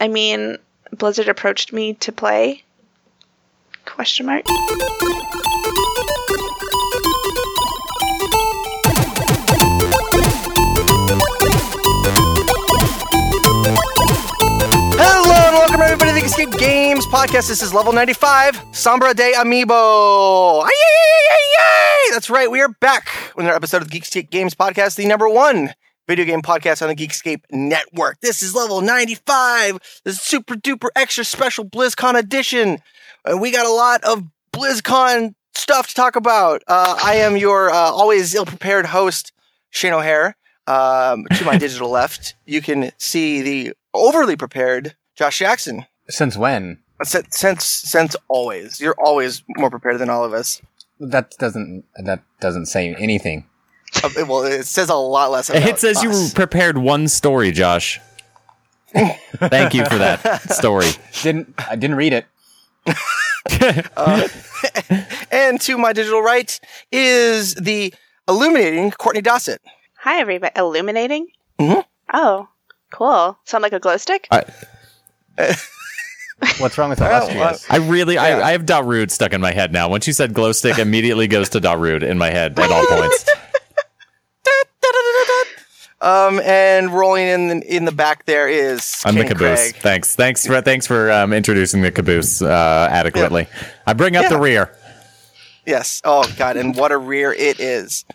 I mean, Blizzard approached me to play. Question mark. Hello and welcome everybody to the Geekscape Games podcast. This is level 95, Sombra de Amiibo. Ay, yay! That's right, we are back with another episode of the Geekscape Games podcast, the number one video game podcast on the Geekscape network. This is level 95, the super duper extra special BlizzCon edition. And we got a lot of BlizzCon stuff to talk about. Uh, I am your uh, always ill prepared host, Shane O'Hare. Um, to my digital left, you can see the overly prepared Josh Jackson. Since when? Since since, since always, you're always more prepared than all of us. That doesn't that doesn't say anything. Uh, well, it says a lot less. About It says you prepared one story, Josh. Thank you for that story. Didn't I didn't read it. and to my digital right is the illuminating Courtney Dossett. Hi, everybody. Illuminating? Mhm. Oh, cool. Sound like a glow stick? I, What's wrong with Well, illustrious? I really, Yeah. I, I have Darude stuck in my head now. Once you said glow stick, immediately goes to Darude in my head at all points. Um, and rolling in the, in the back there is I'm the caboose. Craig. Thanks, thanks for thanks for um, introducing the caboose uh, adequately. I bring up the rear. Yes. Oh God, and what a rear it is.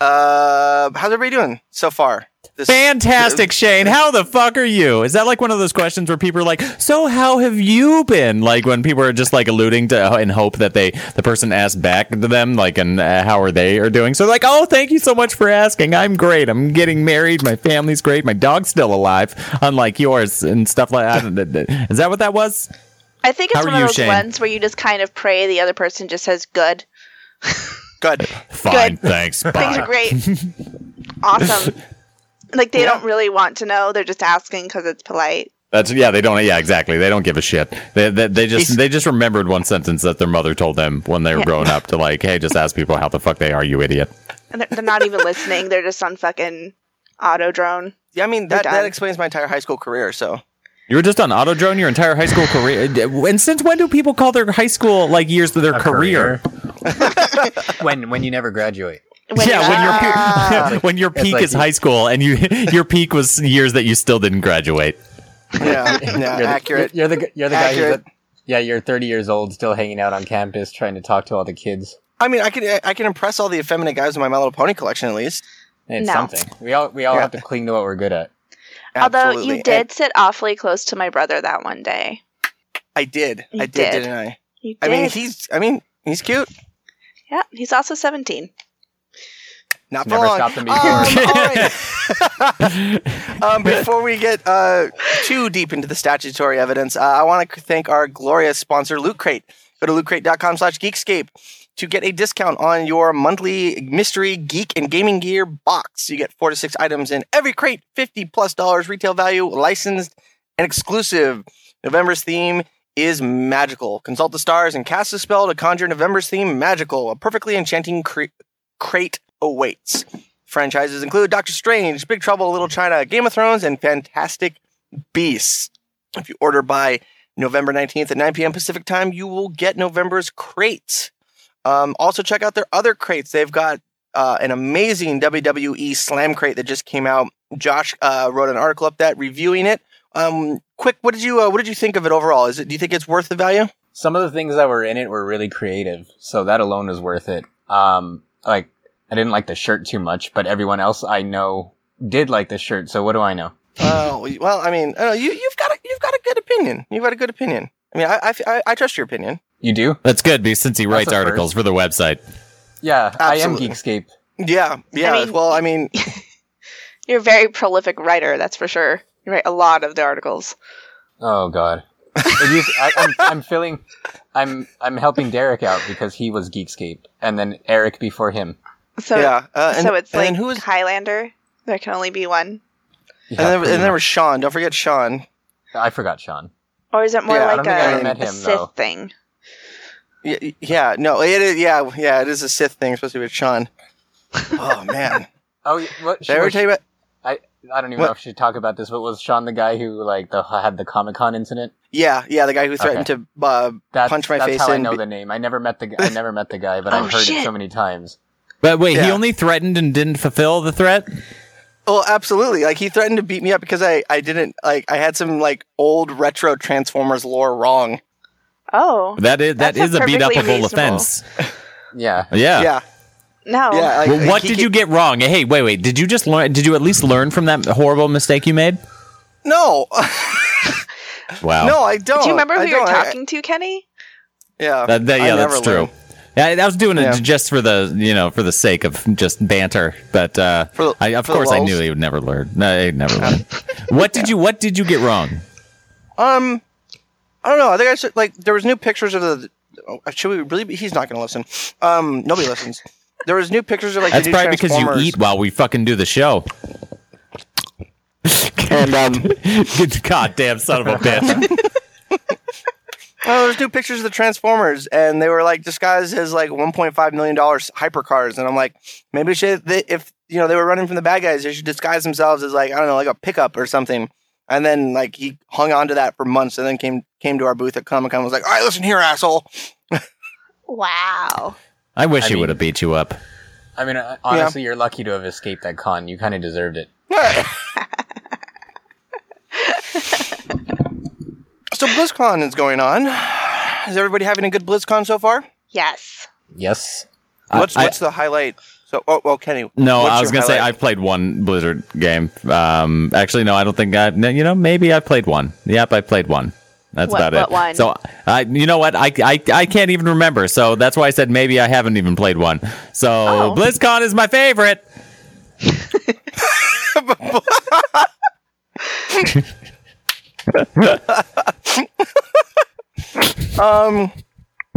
Uh, how's everybody doing so far? This- Fantastic, Shane. How the fuck are you? Is that like one of those questions where people are like, "So how have you been?" Like when people are just like alluding to in hope that they the person asks back to them, like, "And uh, how are they are doing?" So like, "Oh, thank you so much for asking. I'm great. I'm getting married. My family's great. My dog's still alive, unlike yours and stuff like that." Is that what that was? I think it's How are one of you, those Shane? ones where you just kind of pray the other person just says good. Good. Fine, Good. thanks. Things are great. awesome. Like they Yeah. don't really want to know; they're just asking because it's polite. That's yeah. They don't. Yeah, exactly. They don't give a shit. They they, they just He's- they just remembered one sentence that their mother told them when they were Yeah. growing up to like, hey, just ask people how the fuck they are, you idiot. And they're, they're not even listening; they're just on fucking auto drone. Yeah, I mean that that explains my entire high school career. So You were just on auto drone your entire high school career. And since when do people call their high school like years to their A career? When when you never graduate. When yeah, you're- when your Ah. peak, when your peak like is you- high school and you your peak was years that you still didn't graduate. yeah, yeah, You're the, accurate. You're the you're the guy who's Accurate. at, yeah. You're 30 years old, still hanging out on campus, trying to talk to all the kids. I mean, I can I can impress all the effeminate guys with my My Little Pony collection at least. It's No. something. We all we all Yeah. have to cling to what we're good at. Although Absolutely. you did sit awfully close to my brother that one day. I did. You I did, did. didn't I? You I mean, he's. I mean, he's cute. Yeah, he's also seventeen. Not for Never long. stopped him Um, all right. um, before we get uh, too deep into the statutory evidence, uh, I want to thank our glorious sponsor, Loot Crate. Go to lootcrate.com slash geekscape to get a discount on your monthly mystery geek and gaming gear box. You get four to six items in every crate, 50 plus dollars retail value, licensed and exclusive. November's theme is magical. Consult the stars and cast a spell to conjure November's theme magical. A perfectly enchanting cre- crate awaits. Franchises include Doctor Strange, Big Trouble Little China, Game of Thrones, and Fantastic Beasts. If you order by November 19th at 9 p.m. Pacific time, you will get November's crate. Um, also, check out their other crates. They've got uh, an amazing WWE Slam crate that just came out. Josh uh, wrote an article up that reviewing it. Um, quick, what did you uh, what did you think of it overall? Is it do you think it's worth the value? Some of the things that were in it were really creative, so that alone is worth it. Um, like I didn't like the shirt too much, but everyone else I know did like the shirt. So what do I know? Uh, well, I mean, uh, you you've got a, you've got a good opinion. You've got a good opinion. I mean, I I, I, I trust your opinion. You do? That's good because since he writes a first. articles for the website. Yeah, I am Geekscape. Yeah, yeah. I mean- well, I mean, You're a very prolific writer, that's for sure. You write a lot of the articles. Oh God. If you- I, I'm, I'm filling, I'm, I'm helping Derek out because he was Geekscape, and then Eric before him. So yeah. Uh, and, so it's and like who was Highlander. There can only be one. Yeah, and then, pretty and there was Sean. Don't forget Sean. I forgot Sean. Or is it more Yeah, like don't think I a, ever met a him, Sith though. thing? Yeah, yeah, no, it is. Yeah, yeah, it is a Sith thing, supposed to be with Sean. Oh man, Oh, what? did I ever was- tell you about? I don't even What? know if we should talk about this, but was Sean the guy who like the had the Comic Con incident? Yeah, yeah, the guy who threatened to uh, That's, punch my that's face how I in. know the name. I never met the g- I never met the guy, but Oh, I've heard it so many times. But wait, he only threatened and didn't fulfill the threat. Oh, absolutely! Like he threatened to beat me up because I I didn't like I had some like old retro Transformers lore wrong. Oh. that is that is a a beat perfectly upable reasonable- offense. Yeah. Yeah. Yeah, No. yeah. Like, Well, what he did ca- you get wrong? Hey, wait, wait. Did you just learn? Did you at least learn from that horrible mistake you made? No, Wow. no, I don't. Do you remember who I you're don't. I- talking to, Kenny? yeah, That, that- yeah, never that's true. learned. Yeah, I was doing it Yeah. just for the you know for the sake of just banter, but uh, For the- I, of for course I knew he would never learn. No, he'd never learn. what did you What did you get wrong? Um, I don't know. I think I should like there was new pictures of the. Oh, should we really? Be, he's not going to listen. Um, nobody listens. There was new pictures of like That's the new probably because you eat while we fucking do the show. And um, Goddamn son of a bitch! oh, there's new pictures of the Transformers, and they were like disguised as like 1.5 million dollars hypercars, and I'm like, maybe should they, if you know they were running from the bad guys, they should disguise themselves as like I don't know, like a pickup or something. And then like he hung on to that for months, and then came came to our booth at Comic Con. Was like, all right, listen here, asshole. Wow. I wish I he mean- would have beat you up. I mean, uh, honestly, you're lucky to have escaped that con. You kind of deserved it. so BlizzCon is going on. Is everybody having a good BlizzCon so far? Yes. Yes. I- What's I- the highlight? So, oh well, Kenny. No, what's I was gonna say? I've played one Blizzard game. Um, actually, no, I don't think I. You know, maybe I played one. Yep, I played one. That's What- about what it. one? So, I, you know what? I, I, I can't even remember. So that's why I said maybe I haven't even played one. So Oh. BlizzCon is my favorite. Um.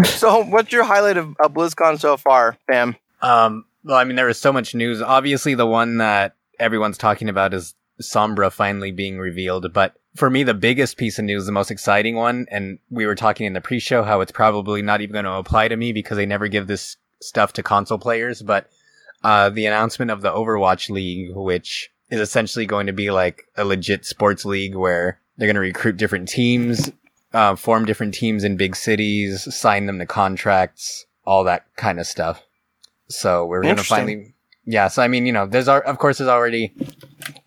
So, what's your highlight of, of BlizzCon so far, fam? Um, well, I mean, there was so much news. Obviously, the one that everyone's talking about is Sombra finally being revealed. But for me, the biggest piece of news, the most exciting one, and we were talking in the pre-show how it's probably not even going to apply to me because they never give this stuff to console players. But uh, the announcement of the Overwatch League, which is essentially going to be like a legit sports league where they're going to recruit different teams, uh, form different teams in big cities, sign them to contracts, all that kind of stuff. So we're going to finally, yeah. So I mean, you know, there's of course there's already,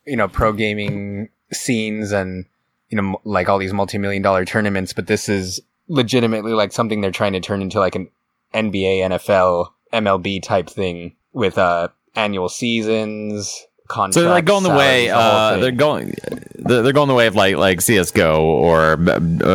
you know, pro gaming scenes and you know, like all these multi-million dollar tournaments, but this is legitimately like something they're trying to turn into like an NBA, NFL, MLB type thing with uh annual seasons. Contracts, So they're like going the way. the Uh, they're going. They're they're going the way of like like CS:GO or uh,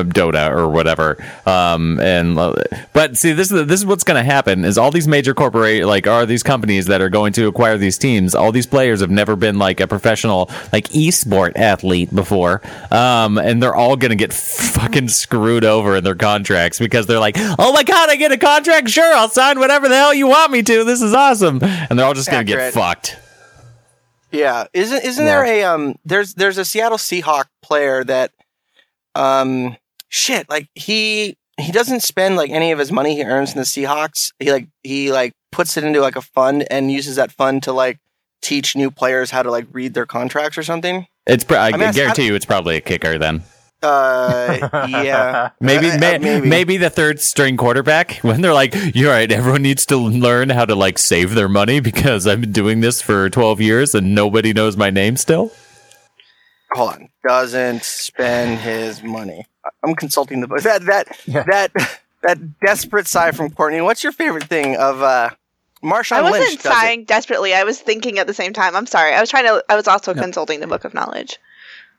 Dota or whatever. Um, and uh, but see, this is this is what's going to happen is all these major corporate like are these companies that are going to acquire these teams. All these players have never been like a professional like esport athlete before. Um, and they're all going to get fucking screwed over in their contracts because they're like, oh my god, I get a contract. Sure, I'll sign whatever the hell you want me to. This is awesome. And they're all just going to get fucked. Yeah, isn't isn't Yeah. there a um? There's there's a Seattle Seahawk player that, um, shit, like he he doesn't spend like any of his money he earns in the Seahawks. He like he like puts it into like a fund and uses that fund to like teach new players how to like read their contracts or something. It's. Pr- I, mean, I- guarantee you, it's probably a kicker then. Uh, yeah, Maybe, Uh, uh, may, maybe. maybe the third string quarterback when they're like, "You're right. Everyone needs to learn how to like save their money because I've been doing this for 12 years and nobody knows my name still." Hold on, doesn't spend his money. I'm consulting the book. That that Yeah. that that desperate sigh from Courtney. What's your favorite thing of uh? Marshawn I wasn't Lynch does it. sighing desperately. I was thinking at the same time. I'm sorry. I was trying to. I was also consulting the Book of Knowledge.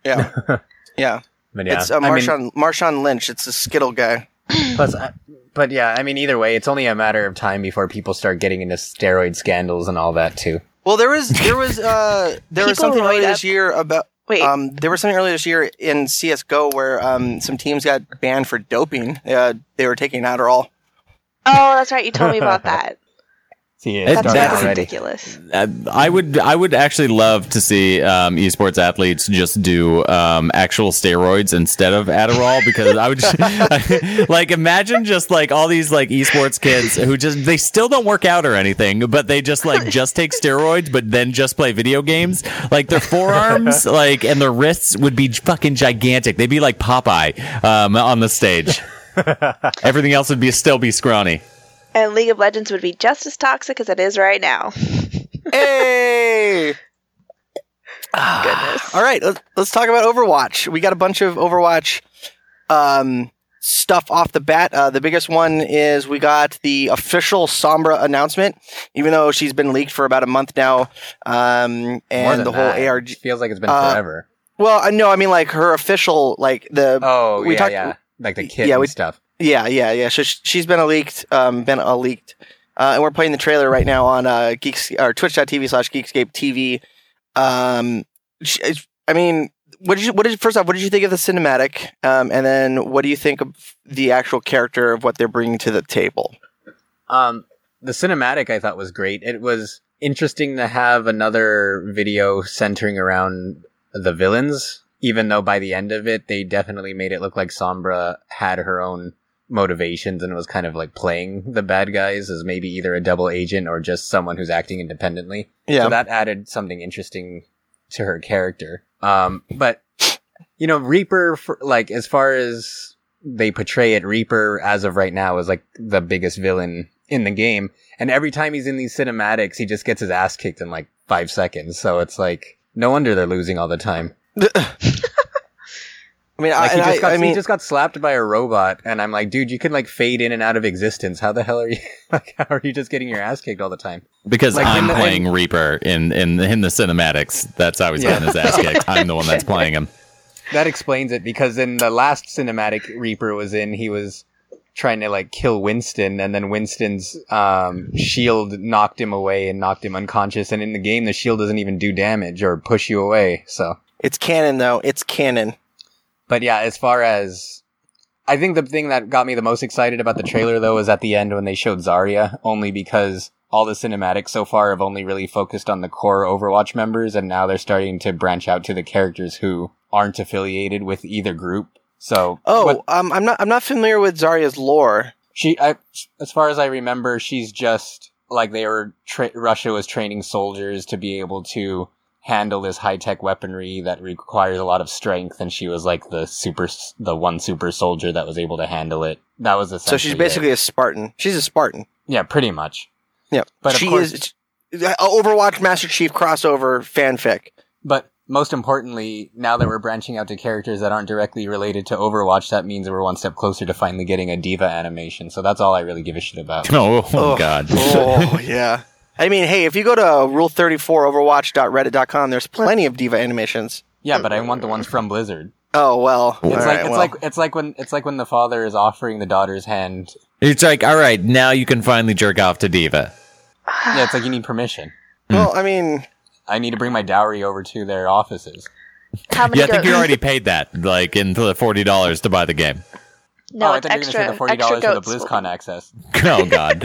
Yeah, yeah. But yeah, It's uh, I mean, Marshawn Marshawn Lynch. It's a Skittle guy. Plus, uh, but yeah, I mean, either way, it's only a matter of time before people start getting into steroid scandals and all that too. Well, there was there was uh there was something earlier up. this year about Wait. um there was something earlier this year in CS:GO where um some teams got banned for doping. Uh, they were taking Adderall. oh, that's right. You told me about that. See, it That's- That's, started that's already. ridiculous. Uh, I would I would actually love to see um, esports athletes just do um, actual steroids instead of Adderall because I would just, like imagine just like all these like esports kids who just they still don't work out or anything but they just like just take steroids but then just play video games like their forearms like and their wrists would be fucking gigantic they'd be like Popeye um, on the stage everything else would be still be scrawny. And League of Legends would be just as toxic as it is right now. Hey! Goodness. All right, let's, let's talk about Overwatch. We got a bunch of Overwatch um, stuff off the bat. Uh, the biggest one is we got the official Sombra announcement, even though she's been leaked for about a month now. Um, More and than the whole that. ARG. Feels like it's been Uh, forever. Well, I know. I mean, like her official, like the. Oh, we yeah, talked- yeah. Like the kit yeah, and we- stuff. Yeah, yeah, yeah. So she's been a leaked, um, been a leaked, uh, and we're playing the trailer right now on uh, Geeks or Twitch.tv slash Geekscape TV. Um, I mean, what did you? What did you, first off? What did you think of the cinematic? Um, and then what do you think of the actual character of what they're bringing to the table? Um, the cinematic I thought was great. It was interesting to have another video centering around the villains, even though by the end of it, they definitely made it look like Sombra had her own motivations and was kind of like playing the bad guys as maybe either a double agent or just someone who's acting independently. Yeah, So that added something interesting to her character. Um, but you know, Reaper, for, like as far as they portray it, Reaper as of right now is like the biggest villain in the game. And every time he's in these cinematics, he just gets his ass kicked in like five seconds. So it's like no wonder they're losing all the time. I mean, Like I, he just I, got I mean, he just got slapped by a robot, and I'm like, dude, you can like fade in and out of existence. How the hell are you? Like, how are you just getting your ass kicked all the time? Because Like, I'm in the- playing Reaper in, in in the cinematics. That's how he's Yeah. getting his ass kicked. I'm the one that's playing him. That explains it because in the last cinematic Reaper was in, he was trying to like kill Winston, and then Winston's um, shield knocked him away and knocked him unconscious. And in the game, the shield doesn't even do damage or push you away. So, it's canon though. It's canon. But yeah, as far as I think the thing that got me the most excited about the trailer though was at the end when they showed Zarya, only because all the cinematics so far have only really focused on the core Overwatch members, and now they're starting to branch out to the characters who aren't affiliated with either group. So, Oh, what- um, I'm not. I'm not familiar with Zarya's lore. She, I, as far as I remember, she's just like they were. Tra- Russia was training soldiers to be able to handle this high tech weaponry that requires a lot of strength, and she was like the super, the one super soldier that was able to handle it. That was So essentially she's it. basically a Spartan. She's a Spartan. yeah, pretty much. Yeah, But of she course- is uh, Overwatch Master Chief crossover fanfic. But most importantly, now that we're branching out to characters that aren't directly related to Overwatch, that means we're one step closer to finally getting a D.Va animation. So that's all I really give a shit about. Oh, oh, Oh. God. Oh yeah. I mean, hey, if you go to Rule Thirty Four Overwatch.reddit.com, there's plenty of D.Va animations. Yeah, but I want the ones from Blizzard. Oh well. It's like right, it's well. like it's like when it's like when the father is offering the daughter's hand. It's like, all right, now you can finally jerk off to D.Va. Yeah, it's like you need permission. Hmm. well, I mean, I need to bring my dowry over to their offices. How many Yeah, I think go- you already paid that, like into the forty dollars to buy the game. No, oh, I it's thought you were extra. going to say the forty dollars for the goats. BlizzCon access. Oh God.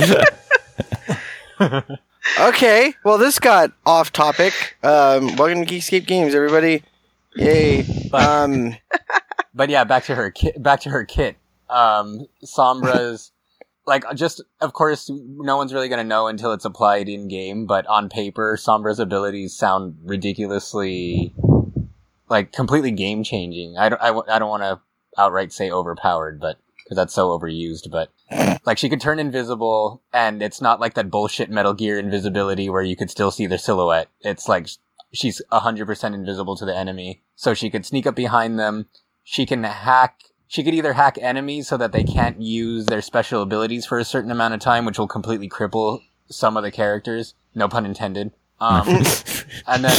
okay. Well, this got off topic. Um, welcome to Geekscape Games, everybody. Yay. But- Um, But yeah, back to her kit. Back to her kit. Um, Sombra's like just of course no one's really going to know until it's applied in game. But on paper, Sombra's abilities sound ridiculously like completely game changing. I don't. I don't want to outright say overpowered, but because that's so overused. But like she could turn invisible, and it's not like that bullshit Metal Gear invisibility where you could still see their silhouette. It's like she's hundred percent invisible to the enemy, so she could sneak up behind them. She can hack. She could either hack enemies so that they can't use their special abilities for a certain amount of time, which will completely cripple some of the characters. No pun intended. Um, and then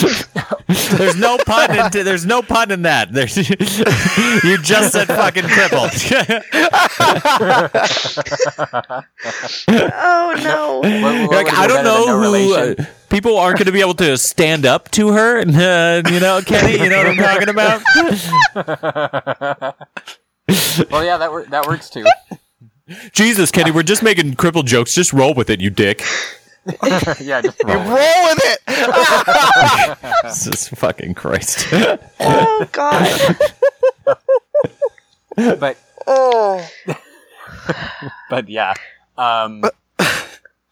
there's no pun into there's no pun in that. There's you just said fucking crippled. Oh no! What- what like I don't know no who uh, people aren't going to be able to stand up to her. Uh, you know, Kenny, you know what I'm talking about? well, yeah, that wor- that works too. Jesus, Kenny, we're just making crippled jokes. Just roll with it, you dick. yeah, just You roll. roll with it. Jesus fucking Christ. Oh God. but oh. but yeah. Um,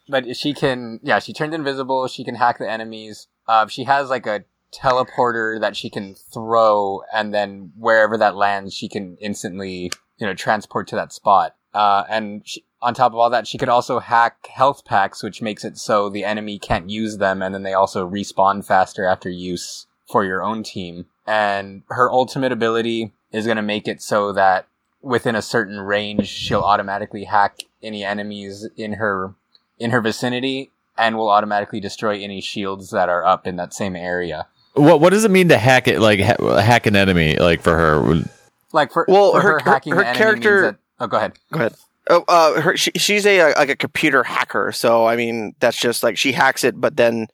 but she can, yeah, she turned invisible. She can hack the enemies. Uh, she has like a teleporter that she can throw, and then wherever that lands, she can instantly, you know, transport to that spot. Uh, and she, on top of all that, she could also hack health packs, which makes it so the enemy can't use them, and then they also respawn faster after use for your own team. And her ultimate ability is going to make it so that within a certain range, she'll automatically hack any enemies in her in her vicinity and will automatically destroy any shields that are up in that same area. what what does it mean to hack it like ha- hack an enemy like for her? Like for, Well, for her- her, her- hacking her the enemy character- means that, oh, go ahead. Go ahead. Oh, uh, her, she, she's a like a computer hacker. So I mean, that's just like she hacks it, but then,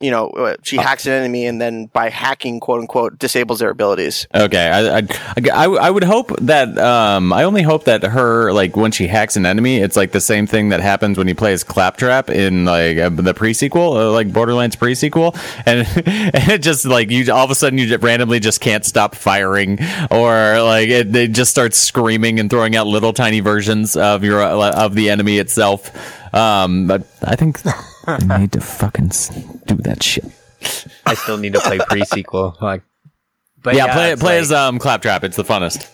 you know, uh, she hacks an enemy, and then by hacking, quote unquote, disables their abilities. Okay, I, I, I, I would hope that um, I only hope that her like when she hacks an enemy, it's like the same thing that happens when you play as Claptrap in like uh, the pre-sequel, uh, like Borderlands pre-sequel, and and it just like you all of a sudden you just randomly just can't stop firing, or like it, it just starts screaming and throwing out little tiny versions of your uh, of the enemy itself. Um, but I think they need to fucking do that shit. I still need to play pre-sequel. Like, but yeah, play it's play like- as um, Claptrap. It's the funnest.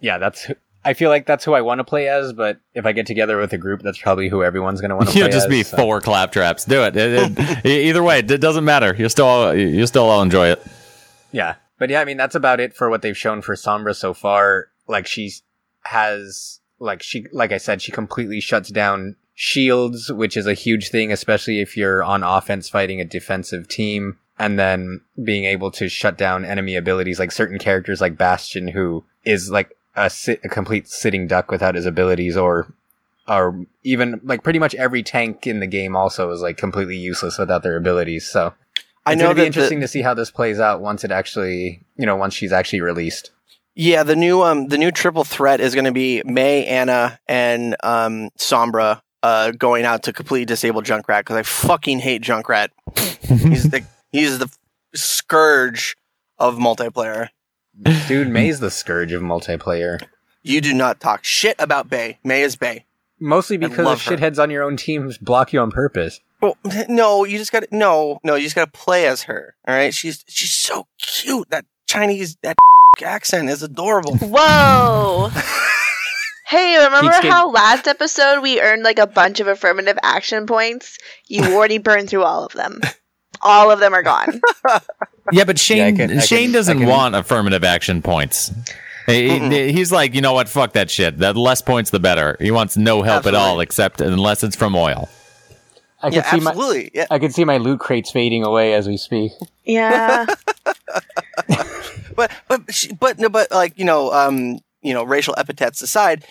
yeah, that's. I feel like that's who I want to play as, but if I get together with a group, that's probably who everyone's going to want to play as. You'll just as, be so- four claptraps. Do it. It- it- Either way, it doesn't matter. You still you still all enjoy it. Yeah. But yeah, I mean, that's about it for what they've shown for Sombra so far. Like, she has, like, she, like I said, she completely shuts down shields, which is a huge thing, especially if you're on offense fighting a defensive team. And then being able to shut down enemy abilities, like certain characters like Bastion, who is like a, sit, a complete sitting duck without his abilities, or or even like pretty much every tank in the game also is like completely useless without their abilities. So I know it'll be interesting the, to see how this plays out once it actually, you know, once she's actually released. yeah, the new um the new triple threat is going to be Mei, Ana, and um Sombra uh going out to completely disable Junkrat because I fucking hate Junkrat. he's the he's the scourge of multiplayer. Dude, Mei's the scourge of multiplayer. You do not talk shit about Bay. May is Bay. Mostly because love her. shitheads on your own team block you on purpose. Well, no, you just got to no, no, you just got to play as her. All right, she's she's so cute. That Chinese that accent is adorable. Whoa. Hey, remember Geekscape- how last episode we earned like a bunch of affirmative action points? You already burned through all of them. All of them are gone. Yeah, but Shane Yeah, I can- I Shane can- doesn't I can- want affirmative action points. He- he- he's like, you know what? Fuck that shit. The less points, the better. He wants no help at all, Absolutely. except unless it's from oil. I Yeah, can see my absolutely. Yeah, I can see my loot crates fading away as we speak. Yeah. but but she, but no, but like you know, um, you know, racial epithets aside,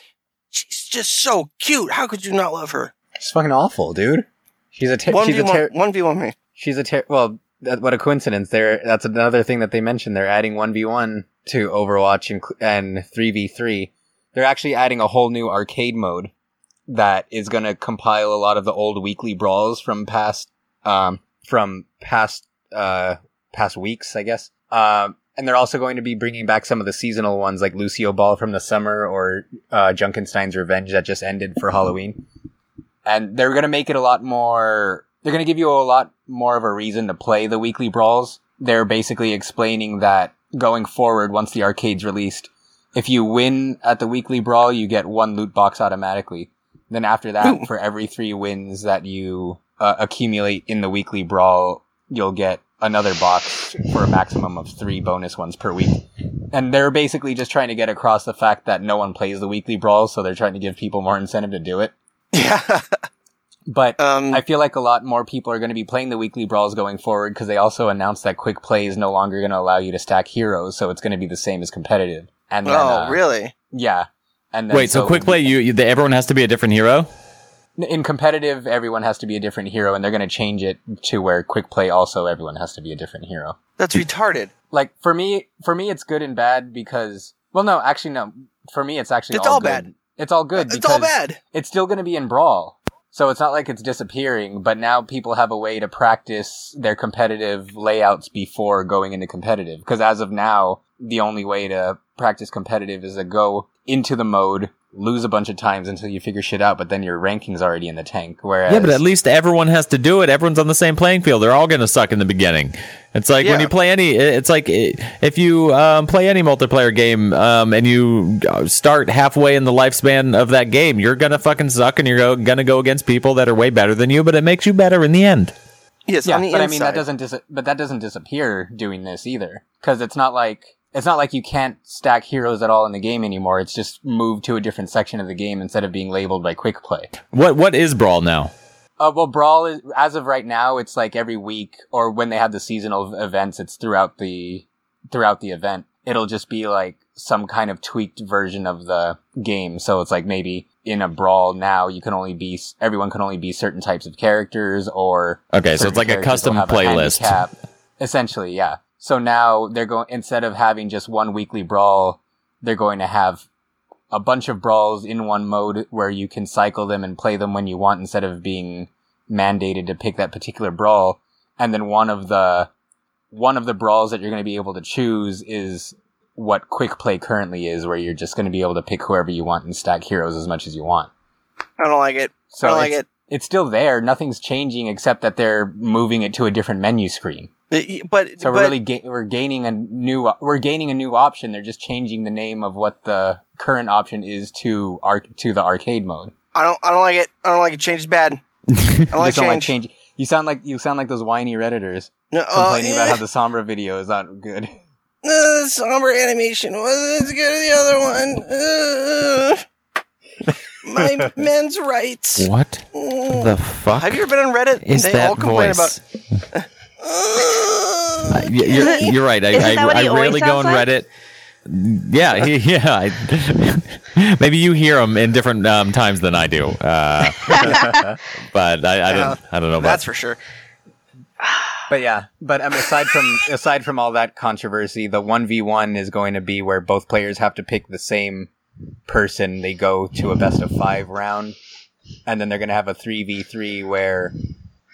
she's just so cute. How could you not love her? She's fucking awful, dude. She's a ter- One she's v a ter- one v one me. she's a ter- well, that, what a coincidence. There, that's another thing that they mentioned. They're adding one v one to Overwatch and and three v three. They're actually adding a whole new arcade mode that is going to compile a lot of the old weekly brawls from past um from past uh past weeks, I guess. Um. And they're also going to be bringing back some of the seasonal ones, like Lucio Ball from the summer or uh, Junkenstein's Revenge that just ended for Halloween. And they're going to make it a lot more they're going to give you a lot more of a reason to play the weekly brawls. They're basically explaining that going forward once the arcade's released if you win at the weekly brawl you get one loot box automatically. Then after that for every three wins that you uh, accumulate in the weekly brawl you'll get another box for a maximum of three bonus ones per week and they're basically just trying to get across the fact that no one plays the weekly brawls so they're trying to give people more incentive to do it Yeah. but um. I feel like a lot more people are going to be playing the weekly brawls going forward because they also announced that quick play is no longer going to allow you to stack heroes, so it's going to be the same as competitive. And then, oh, uh, really? Yeah. And then, Wait, so, quick play, you, you everyone has to be a different hero. In competitive, everyone has to be a different hero, and they're going to change it to where quick play also everyone has to be a different hero. That's retarded. Like for me, for me, it's good and bad because well, no, actually, no. For me, it's actually It's all good. bad. It's all good. It's all bad. It's still going to be in brawl. So it's not like it's disappearing, but now people have a way to practice their competitive layouts before going into competitive. Because as of now, the only way to practice competitive is to go into the mode, lose a bunch of times until you figure shit out, but then your ranking's already in the tank. Whereas Yeah, but at least everyone has to do it. Everyone's on the same playing field. They're all going to suck in the beginning. It's like when you play any. It's like if you um, play any multiplayer game um, and you uh, start halfway in the lifespan of that game, you're gonna fucking suck, and you're gonna go against people that are way better than you. But it makes you better in the end. Yes, yeah, on the but inside. I mean that doesn't dis- but that doesn't disappear doing this either because it's not like it's not like you can't stack heroes at all in the game anymore. It's just moved to a different section of the game instead of being labeled by quick play. What what is brawl now? Uh, well, brawl is as of right now, it's like every week or when they have the seasonal events, it's throughout the throughout the event. It'll just be like some kind of tweaked version of the game. So it's like maybe in a brawl now you can only be everyone can only be certain types of characters or Okay, so it's like a custom a playlist. handicap. Essentially, yeah. So now they're going instead of having just one weekly brawl, they're going to have a bunch of brawls in one mode where you can cycle them and play them when you want instead of being mandated to pick that particular brawl. And then one of the one of the brawls that you're going to be able to choose is what quick play currently is, where you're just going to be able to pick whoever you want and stack heroes as much as you want. I don't like it. So I don't like it. it's still there. Nothing's changing except that they're moving it to a different menu screen. It- But So we're really ga- we're gaining a new we're gaining a new option. They're just changing the name of what the current option is to arc to the arcade mode. I don't. I don't like it. I don't like it. Change is bad. I don't like just don't like change. change. You sound like you sound like those whiny redditors No, complaining oh, about how the Sombra video is not good. uh, the somber animation wasn't as good as the other one. Uh, my men's rights. What Mm. the fuck Have you ever been on Reddit? is they that all complain voice? about. Uh, you're, you're right. I, I, I rarely go sounds on like? Reddit. Yeah, he- yeah. I, maybe you hear them in different um, times than I do, uh, but I, I don't. I don't know about That's for sure. But yeah, but um, aside from aside from all that controversy, the one v one is going to be where both players have to pick the same person. They go to a best of five round, and then they're going to have a three v three where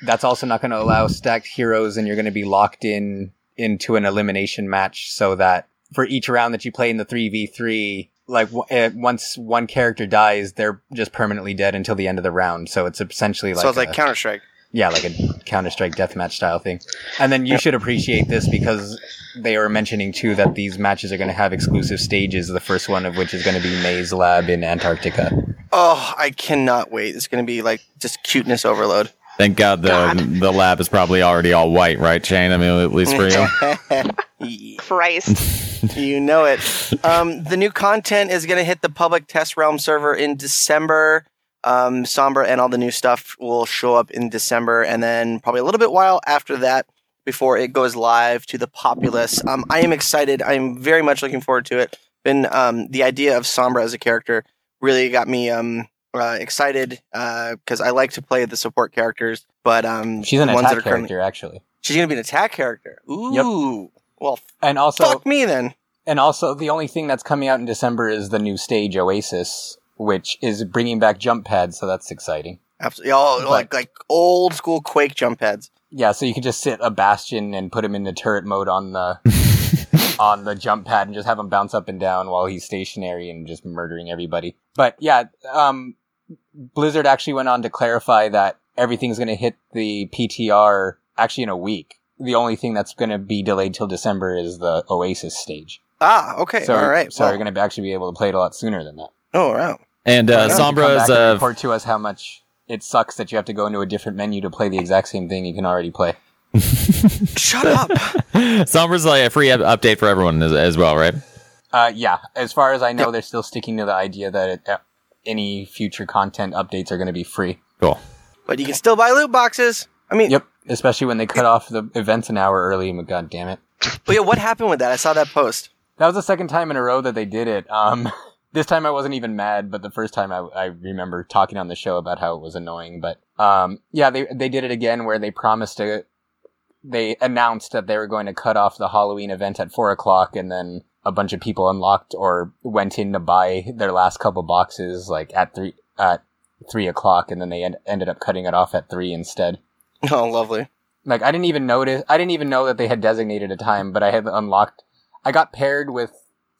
that's also not going to allow stacked heroes, and you're going to be locked in into an elimination match, so that for each round that you play in the three v three. Like w- uh, once one character dies, they're just permanently dead until the end of the round. So it's essentially like so it's like Counter Strike. yeah, like a Counter Strike deathmatch style thing. And then you should appreciate this because they are mentioning too that these matches are going to have exclusive stages. The first one of which is going to be Mei's Lab in Antarctica. Oh, I cannot wait. It's going to be like just cuteness overload. Thank God the God. the lab is probably already all white, right, Shane? I mean, at least for you. Christ. you know it. Um, the new content is going to hit the public test realm server in December. Um, Sombra and all the new stuff will show up in December, and then probably a little bit while after that before it goes live to the populace. Um, I am excited. I am very much looking forward to it. Been um, the idea of Sombra as a character really got me um, uh, excited because I like to play the support characters, but um, She's an the ones attack that are currently- character actually, She's going to be an attack character. Ooh. Well, and also fuck me then. and also the only thing that's coming out in December is the new stage Oasis, which is bringing back jump pads. So that's exciting. Absolutely. Oh, But- like like old school Quake jump pads. Yeah, so you can just sit a bastion and put him in the turret mode on the on the jump pad and just have him bounce up and down while he's stationary and just murdering everybody. But yeah, um, Blizzard actually went on to clarify that everything's going to hit the PTR actually in a week. The only thing that's going to be delayed till December is the Oasis stage. Ah, okay. So, all right. so well, we're going to actually be able to play it a lot sooner than that. oh, wow. And uh, Yeah. You have to come Sombra is back uh, report to us how much it sucks that you have to go into a different menu to play the exact same thing you can already play. Shut up. Sombra's like a free update for everyone as, as well, right? Uh, yeah, as far as I know, they're still sticking to the idea that it, uh, any future content updates are going to be free. Cool. but you can still buy loot boxes. I mean, Yep, especially when they cut off the events an hour early. but God damn it! but yeah, what happened with that? I saw that post. That was the second time in a row that they did it. Um, this time I wasn't even mad, but the first time I, I remember talking on the show about how it was annoying. But um, yeah, they they did it again where they promised to. They announced that they were going to cut off the Halloween event at four o'clock, and then a bunch of people unlocked or went in to buy their last couple boxes like at three at three o'clock, and then they en- ended up cutting it off at three instead. Oh, lovely. Like I didn't even notice. I didn't even know that they had designated a time, but I had unlocked. I got paired with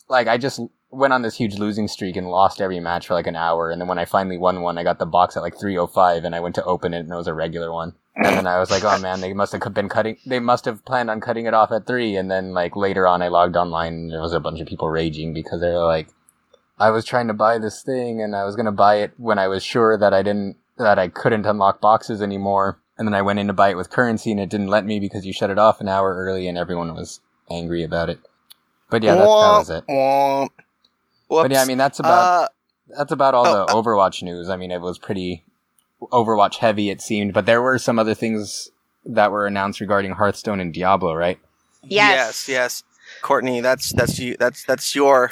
like I just went on this huge losing streak and lost every match for like an hour, and then when I finally won one, I got the box at like three oh five, and I went to open it, and it was a regular one. And then I was like, oh man, they must have been cutting. They must have planned on cutting it off at three, and then like later on, I logged online, and there was a bunch of people raging because they were like, I was trying to buy this thing, and I was gonna buy it when I was sure that I didn't that I couldn't unlock boxes anymore. And then I went in to buy it with currency and it didn't let me because you shut it off an hour early and everyone was angry about it. But yeah, that, that was it. Womp. But yeah, I mean that's about Uh, that's about all oh, the uh, Overwatch news. I mean, it was pretty Overwatch heavy it seemed, but there were some other things that were announced regarding Hearthstone and Diablo, right? Yes. yes, yes. Courtney, that's that's you. That's that's your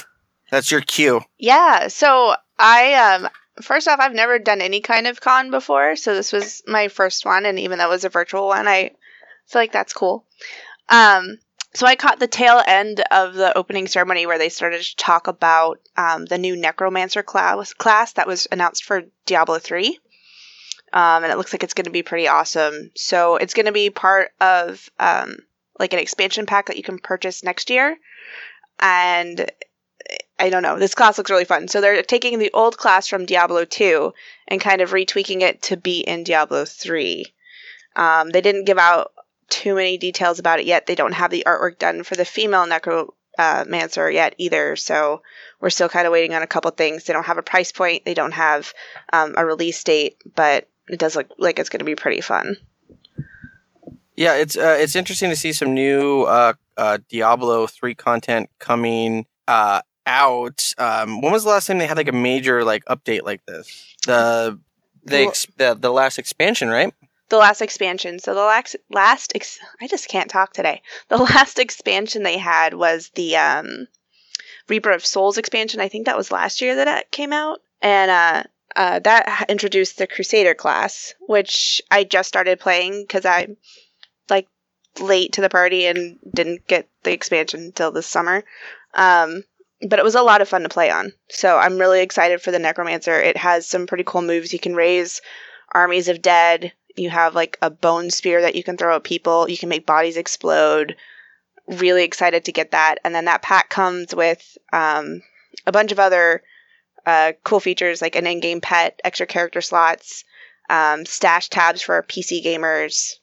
that's your cue. Yeah. So I um first off, I've never done any kind of con before, so this was my first one, and even though it was a virtual one, I feel like that's cool. Um, so I caught the tail end of the opening ceremony where they started to talk about um, the new Necromancer class class that was announced for Diablo three. Um, and it looks like it's going to be pretty awesome. So it's going to be part of um, like an expansion pack that you can purchase next year. And I don't know. This class looks really fun. So they're taking the old class from Diablo 2 and kind of retweaking it to be in Diablo 3. Um, they didn't give out too many details about it yet. They don't have the artwork done for the female necromancer yet either. So we're still kind of waiting on a couple things. They don't have a price point. They don't have um, a release date, but it does look like it's going to be pretty fun. Yeah, it's uh, it's interesting to see some new uh, uh, Diablo three content coming uh, out. Um, when was the last time they had like a major like update like this? The the ex- the, the last expansion, right? The last expansion. So the last last ex- I just can't talk today. The last expansion they had was the um, Reaper of Souls expansion. I think that was last year that it came out, and uh, uh, that introduced the Crusader class, which I just started playing because I'm like late to the party and didn't get the expansion until this summer. Um, but it was a lot of fun to play on. So I'm really excited for the Necromancer. It has some pretty cool moves. You can raise armies of dead. You have like a bone spear that you can throw at people. You can make bodies explode. Really excited to get that. And then that pack comes with um, a bunch of other uh, cool features like an in-game pet, extra character slots, um, stash tabs for PC gamers.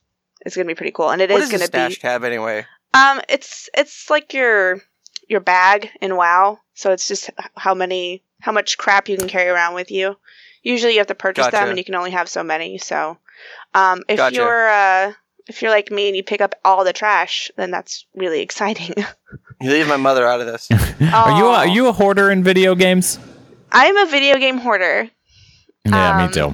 It's gonna be pretty cool, and it What is is gonna be a stash tab anyway? Um, it's it's like your your bag in WoW. So it's just how many how much crap you can carry around with you. Usually you have to purchase them and you can only have so many. So um if Gotcha. you're uh if you're like me and you pick up all the trash, then that's really exciting. You leave my mother out of this. Are you a, are you a hoarder in video games? I'm a video game hoarder. Yeah, Um, me too.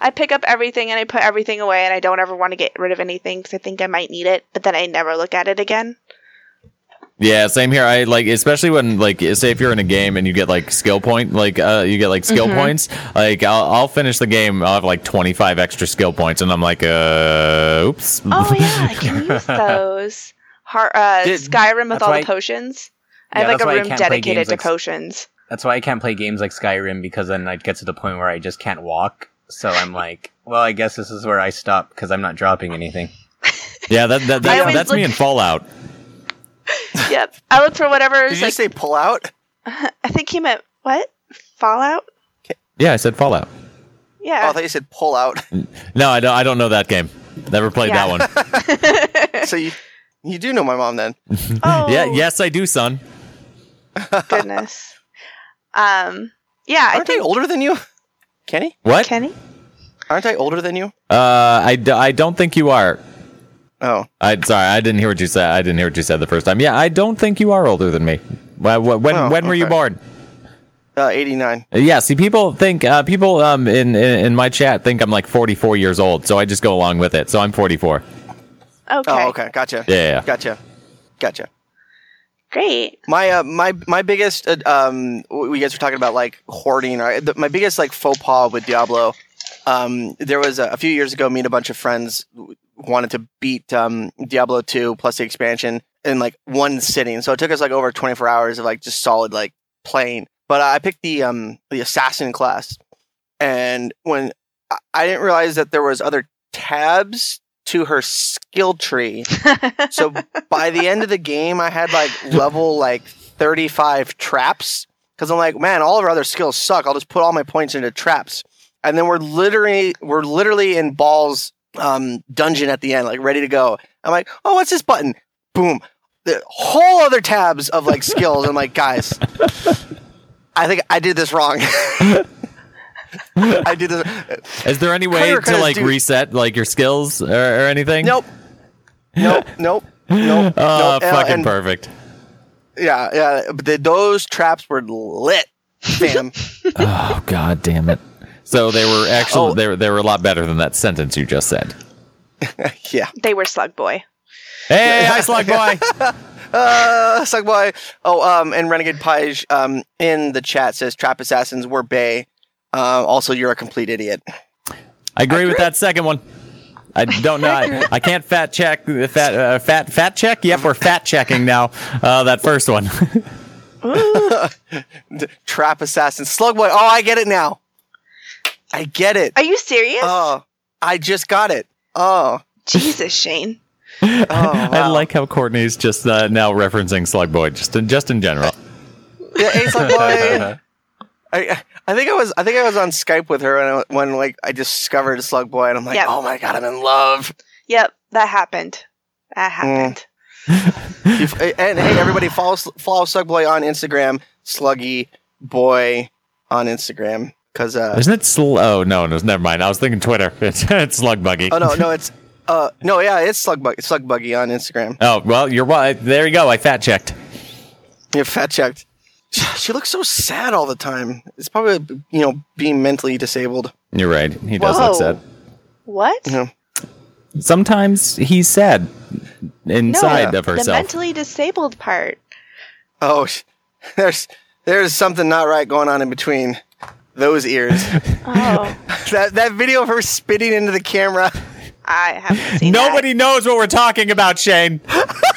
I pick up everything and I put everything away and I don't ever want to get rid of anything because I think I might need it, but then I never look at it again. Yeah, same here. I like, especially when like, say if you're in a game and you get like skill point, like uh, you get like skill Mm-hmm. points. Like I'll, I'll finish the game. I'll have like 25 extra skill points, and I'm like, uh, oops. Oh yeah, I can use those. Har- uh, Did- Skyrim with all why- the potions. I Yeah, have like that's a why I room can't play dedicated games to like- potions. That's why I can't play games like Skyrim because then I'd get to the point where I just can't walk. So I'm like, well, I guess this is where I stop because I'm not dropping anything. yeah, that, that, that always that's me in Fallout. yep. I looked for whatever Did you like. say pull out? I think he meant what? Fallout? Yeah, I said Fallout. Oh, Yeah. I thought you said pull out. No, I don't. I don't know that game. Never played Yeah. that one. so you you do know my mom then? oh, Yeah, yes, I do, son. Goodness. Um. Yeah, Aren't I think older than you, Kenny? What? Kenny. Aren't I older than you? Uh, I, d- I don't think you are. Oh, I sorry, I didn't hear what you said. I didn't hear what you said the first time. Yeah, I don't think you are older than me. When when, Oh, when were you born? uh, 89. Yeah, see, people think uh, people um in, in in my chat think I'm like 44 years old, so I just go along with it. So I'm 44. Okay. Oh, okay, gotcha. Yeah, yeah. Gotcha, gotcha. Great. My uh, my my biggest uh, um we guys were talking about like hoarding. Right? The, my biggest like faux pas with Diablo. Um, there was a, a few years ago, me and a bunch of friends w- wanted to beat um Diablo two plus the expansion in like one sitting. So it took us like over 24 hours of like just solid like playing. But I picked the um the assassin class, and when I- I didn't realize that there was other tabs to her skill tree. So by the end of the game, I had like level like 35 traps because I'm like, man, all of our other skills suck. I'll just put all my points into traps, and then we're literally we're literally in Baal's um, dungeon at the end, like ready to go. I'm like, oh, what's this button? Boom. The whole other tabs of like skills. I'm like, guys, I think I did this wrong. I did this. Is there any way to like reset like your skills or, or anything? Nope. Nope. Nope. Nope. Oh, nope. Fucking and- perfect. Yeah, yeah. But the, those traps were lit, fam. Oh god damn it. So they were actually Oh. they were they were a lot better than that sentence you just said. yeah. they were Slug Boy. Hey, hi slug boy. Uh, suck boy. Oh, um, and Renegade Pige, um, in the chat says trap assassins were Bay. Uh, also, you're a complete idiot. I agree with that second one. I don't know. I, I can't fat check fat uh, fat fat check. Yep, we're fat checking now. Uh, that first one. Trap assassin, slug boy. Oh, I get it now. I get it. Are you serious? Oh, I just got it. Oh, Jesus, Shane. oh I like how Courtney's just uh, now referencing Slug Boy, just in, just in general. Yeah, hey, slug boy. I, I think I was I think I was on Skype with her when, I, when like I discovered Slug Boy and I'm like, Yep. oh my god, I'm in love. Yep, that happened. That happened. You f- and hey, everybody, follow follow Slug Boy on Instagram, Sluggy Boy on Instagram, because uh, Isn't it? Sl- oh no, no, never mind. I was thinking Twitter. It's, it's Slug Buggy. oh no, no, it's uh, no, yeah, it's Slug Bug, Slug Buggy on Instagram. Oh well, you're right. There you go. I fat checked. Yeah, fat checked. She looks so sad all the time. It's probably you know being mentally disabled. You're right. He does Whoa. look sad. What? You know, Sometimes he's sad inside no, of the herself. mentally disabled part. oh, there's there's something not right going on in between those ears. Oh, that that video of her spitting into the camera. I haven't seen Nobody knows what we're talking about, Shane.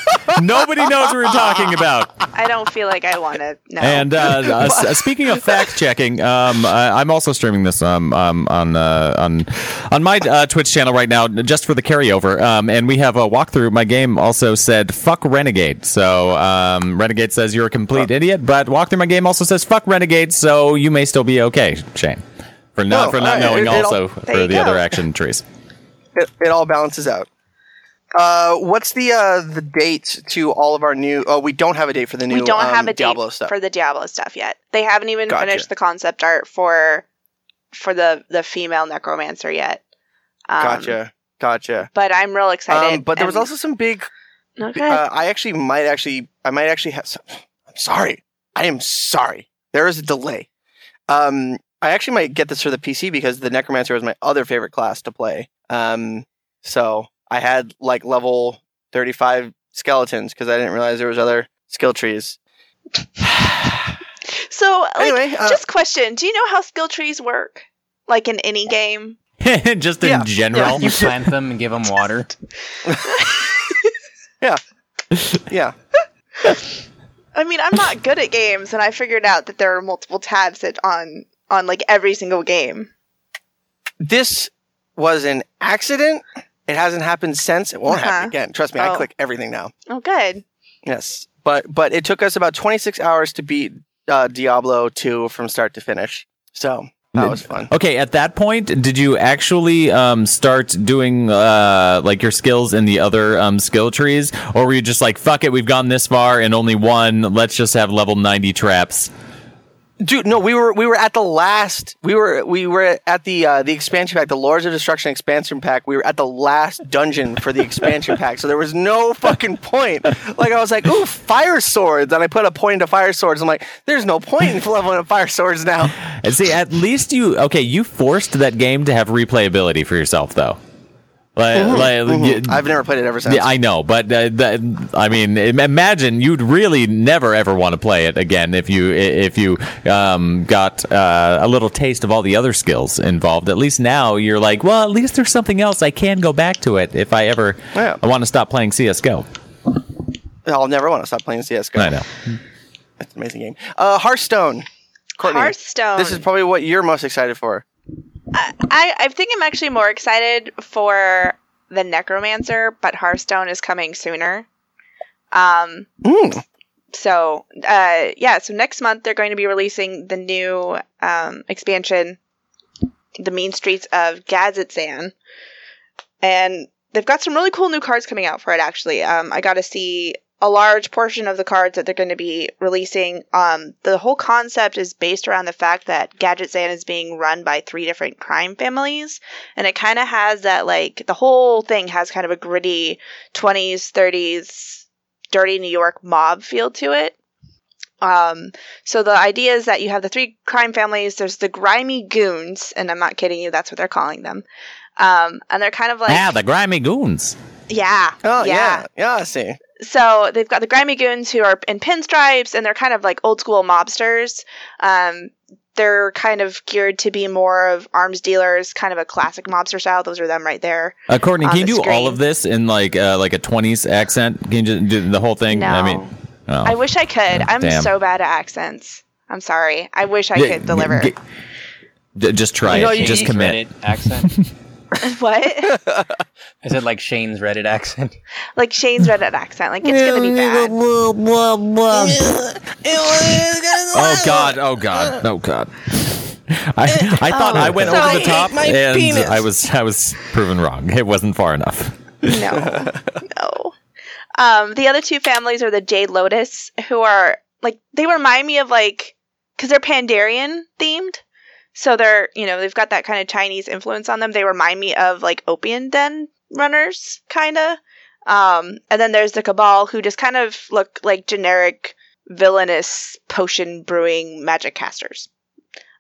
Nobody knows what we're talking about. I don't feel like I want to know. And uh, uh, speaking of fact checking, um, I, I'm also streaming this um, um, on uh, on on my uh, Twitch channel right now, just for the carryover. Um, and we have a walkthrough. My game also said "fuck Renegade," so um, Renegade says you're a complete idiot. But walkthrough my game also says "fuck Renegade," so you may still be okay, Shane, for not Oh, for not alright, knowing it- it also There for the go. other action trees. it, it all balances out. Uh, what's the uh the date to all of our new? Oh, we don't have a date for the new. we don't um, have a date Diablo stuff. for the Diablo stuff yet. They haven't even Gotcha. finished the concept art for for the the female necromancer yet. Um, gotcha, gotcha. But I'm real excited. Um, but there was also some big. okay. Uh, I actually might actually. I might actually have. Some, I'm sorry. I am sorry. There is a delay. Um, I actually might get this for the PC because the Necromancer was my other favorite class to play. Um, so I had like level 35 skeletons because I didn't realize there was other skill trees. so like, anyway, uh, just question: Do you know how skill trees work? Like in any game? just in Yeah. general. You plant them and give them water. Yeah, yeah. I mean, I'm not good at games, and I figured out that there are multiple tabs that on on like every single game. This was an accident. It hasn't happened since. It won't happen Uh-huh. again. Trust me. I Oh. click everything now. Oh, good. Yes, but but it took us about 26 hours to beat uh, Diablo 2 from start to finish. So that was fun. Okay, at that point, did you actually um, start doing uh, like your skills in the other um, skill trees, or were you just like, "Fuck it, we've gone this far and only one. Let's just have level ninety traps." Dude, no, we were we were at the last. We were we were at the uh, the expansion pack, the Lords of Destruction expansion pack. We were at the last dungeon for the expansion pack, so there was no fucking point. Like I was like, ooh, fire swords, and I put a point into fire swords. I'm like, there's no point in leveling up fire swords now. And see, at least you okay. You forced that game to have replayability for yourself, though. Like, like, y- I've never played it ever since. Yeah, I know, but uh, that, I mean, imagine you'd really never ever want to play it again if you if you um, got uh, a little taste of all the other skills involved. At least now you're like, well, at least there's something else I can go back to it if I ever Yeah. I want to stop playing CS:GO. I'll never want to stop playing CS:GO. I know. It's an amazing game. Uh, Hearthstone. Courtney, Hearthstone. This is probably what you're most excited for. I, I think I'm actually more excited for the Necromancer, but Hearthstone is coming sooner. Um, Mm. so uh, yeah, so next month they're going to be releasing the new um, expansion, The Mean Streets of Gadgetzan, and they've got some really cool new cards coming out for it. Actually, um, I got to see a large portion of the cards that they're going to be releasing. Um, the whole concept is based around the fact that Gadgetzan is being run by three different crime families, and it kind of has that like the whole thing has kind of a gritty 20s, 30s, dirty New York mob feel to it. Um, so the idea is that you have the three crime families. There's the grimy goons, and I'm not kidding you. That's what they're calling them. Um, and they're kind of like yeah, the grimy goons. yeah, Oh yeah. yeah, yeah. I see. So they've got the grimy goons who are in pinstripes, and they're kind of like old school mobsters. Um, they're kind of geared to be more of arms dealers, kind of a classic mobster style. Those are them right there. Uh, Courtney, on can you the do all of this in like uh, like a twenties accent? Can you do the whole thing? No. I mean, oh. I wish I could. I'm damn. so bad at accents. I'm sorry. I wish I Yeah, could deliver. g- d- just try You know, it. you- just commit. Accent. what? I said like Shane's Reddit accent. like Shane's Reddit accent. Like it's gonna be bad. Oh God! Oh God! Oh God! I, I thought I went So over I the top, my and penis. I was I was proven wrong. It wasn't far enough. No, no. Um, the other two families are the Jade Lotus, who are like they remind me of like because they're Pandaren themed, so they're you know they've got that kind of Chinese influence on them. They remind me of like Opium Den runners, kind of. Um, and then there's the Cabal, who just kind of look like generic villainous potion brewing magic casters.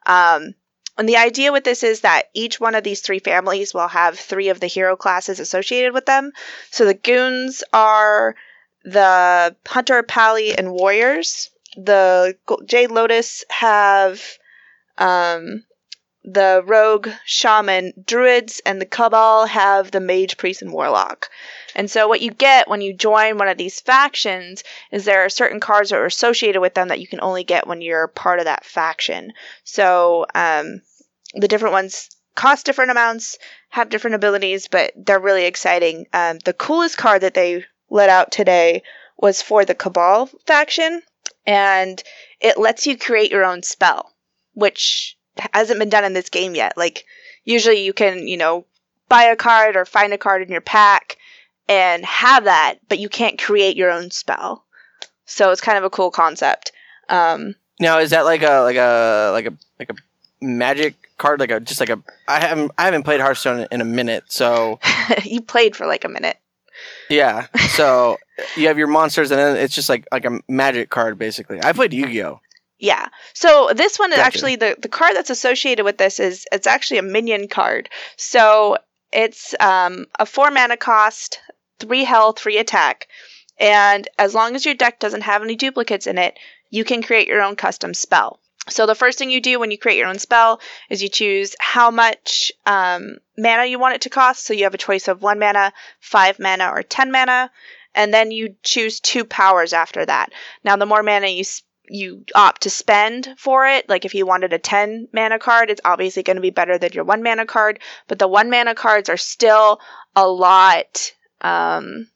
Um, and the idea with this is that each one of these three families will have three of the hero classes associated with them. So the goons are the hunter, pally, and warriors. The Jade Lotus have um, the rogue, shaman, druids, and the cabal have the mage, priest, and warlock. And so what you get when you join one of these factions is there are certain cards that are associated with them that you can only get when you're part of that faction. So um, the different ones cost different amounts, have different abilities, but they're really exciting. Um, the coolest card that they let out today was for the Cabal faction, and it lets you create your own spell, which hasn't been done in this game yet. Like, usually you can, you know, buy a card or find a card in your pack and have that, but you can't create your own spell. So it's kind of a cool concept. Um, Now is that like a like a like a like a magic card? Like a just like a I haven't I haven't played Hearthstone in a minute, so you played for like a minute. yeah. So you have your monsters, and then it's just like like a magic card basically. I played Yu Gi Oh. Yeah. So this one is Gotcha. actually the the card that's associated with this is it's actually a minion card. So it's um, a four mana cost, three health, three attack, and as long as your deck doesn't have any duplicates in it, you can create your own custom spell. So the first thing you do when you create your own spell is you choose how much um, mana you want it to cost. So you have a choice of one mana, five mana, or ten mana, and then you choose two powers after that. Now, the more mana you you opt to spend for it, like if you wanted a 10 mana card, it's obviously going to be better than your 1 mana card, but the 1 mana cards are still a lot um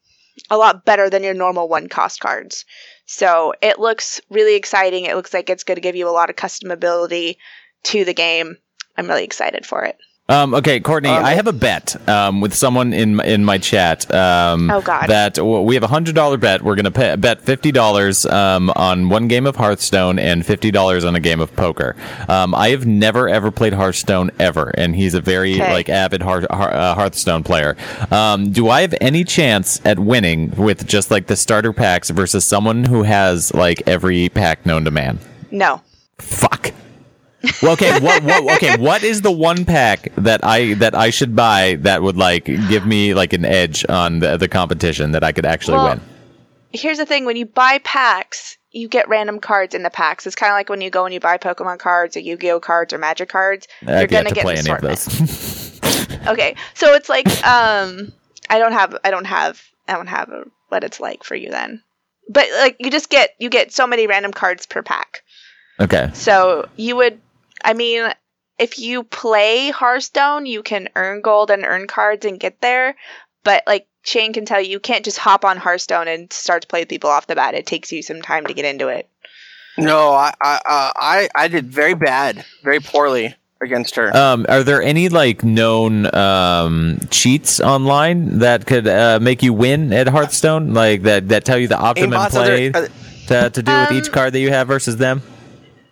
a lot better than your normal one cost cards. So, it looks really exciting. It looks like it's going to give you a lot of customability to the game. I'm really excited for it. Um, okay, Courtney, Um, I have a bet um, with someone in my- in my chat. Um, Oh, God. That w- we have a hundred dollar bet. We're gonna pay, bet fifty dollars um, on one game of Hearthstone and fifty dollars on a game of poker. Um, I have never ever played Hearthstone ever, and he's a very Okay. like avid Hearth, uh, Hearthstone player. Um, do I have any chance at winning with just like the starter packs versus someone who has like every pack known to man? No. Fuck. Well, okay. What, what? Okay. What is the one pack that I that I should buy that would like give me like an edge on the, the competition that I could actually Well, win? Here's the thing when you buy packs, you get random cards in the packs. It's kind of like when you go and you buy Pokemon cards or Yu Gi Oh cards or Magic cards. I've you're going yet to get play an any of assortment. those. Okay, so it's like um, I don't have, I don't have, I don't have a, what it's like for you then. But like you just get you get so many random cards per pack. okay. So you would, I mean, if you play Hearthstone, you can earn gold and earn cards and get there. But like Shane can tell you, you can't just hop on Hearthstone and start to play with people off the bat. It takes you some time to get into it. No, I I uh, I, I did very bad, very poorly against her. Um, are there any like known um, cheats online that could uh, make you win at Hearthstone? Like that that tell you the optimum Aimbots, are play there- to, are- to do with each Um, card that you have versus them?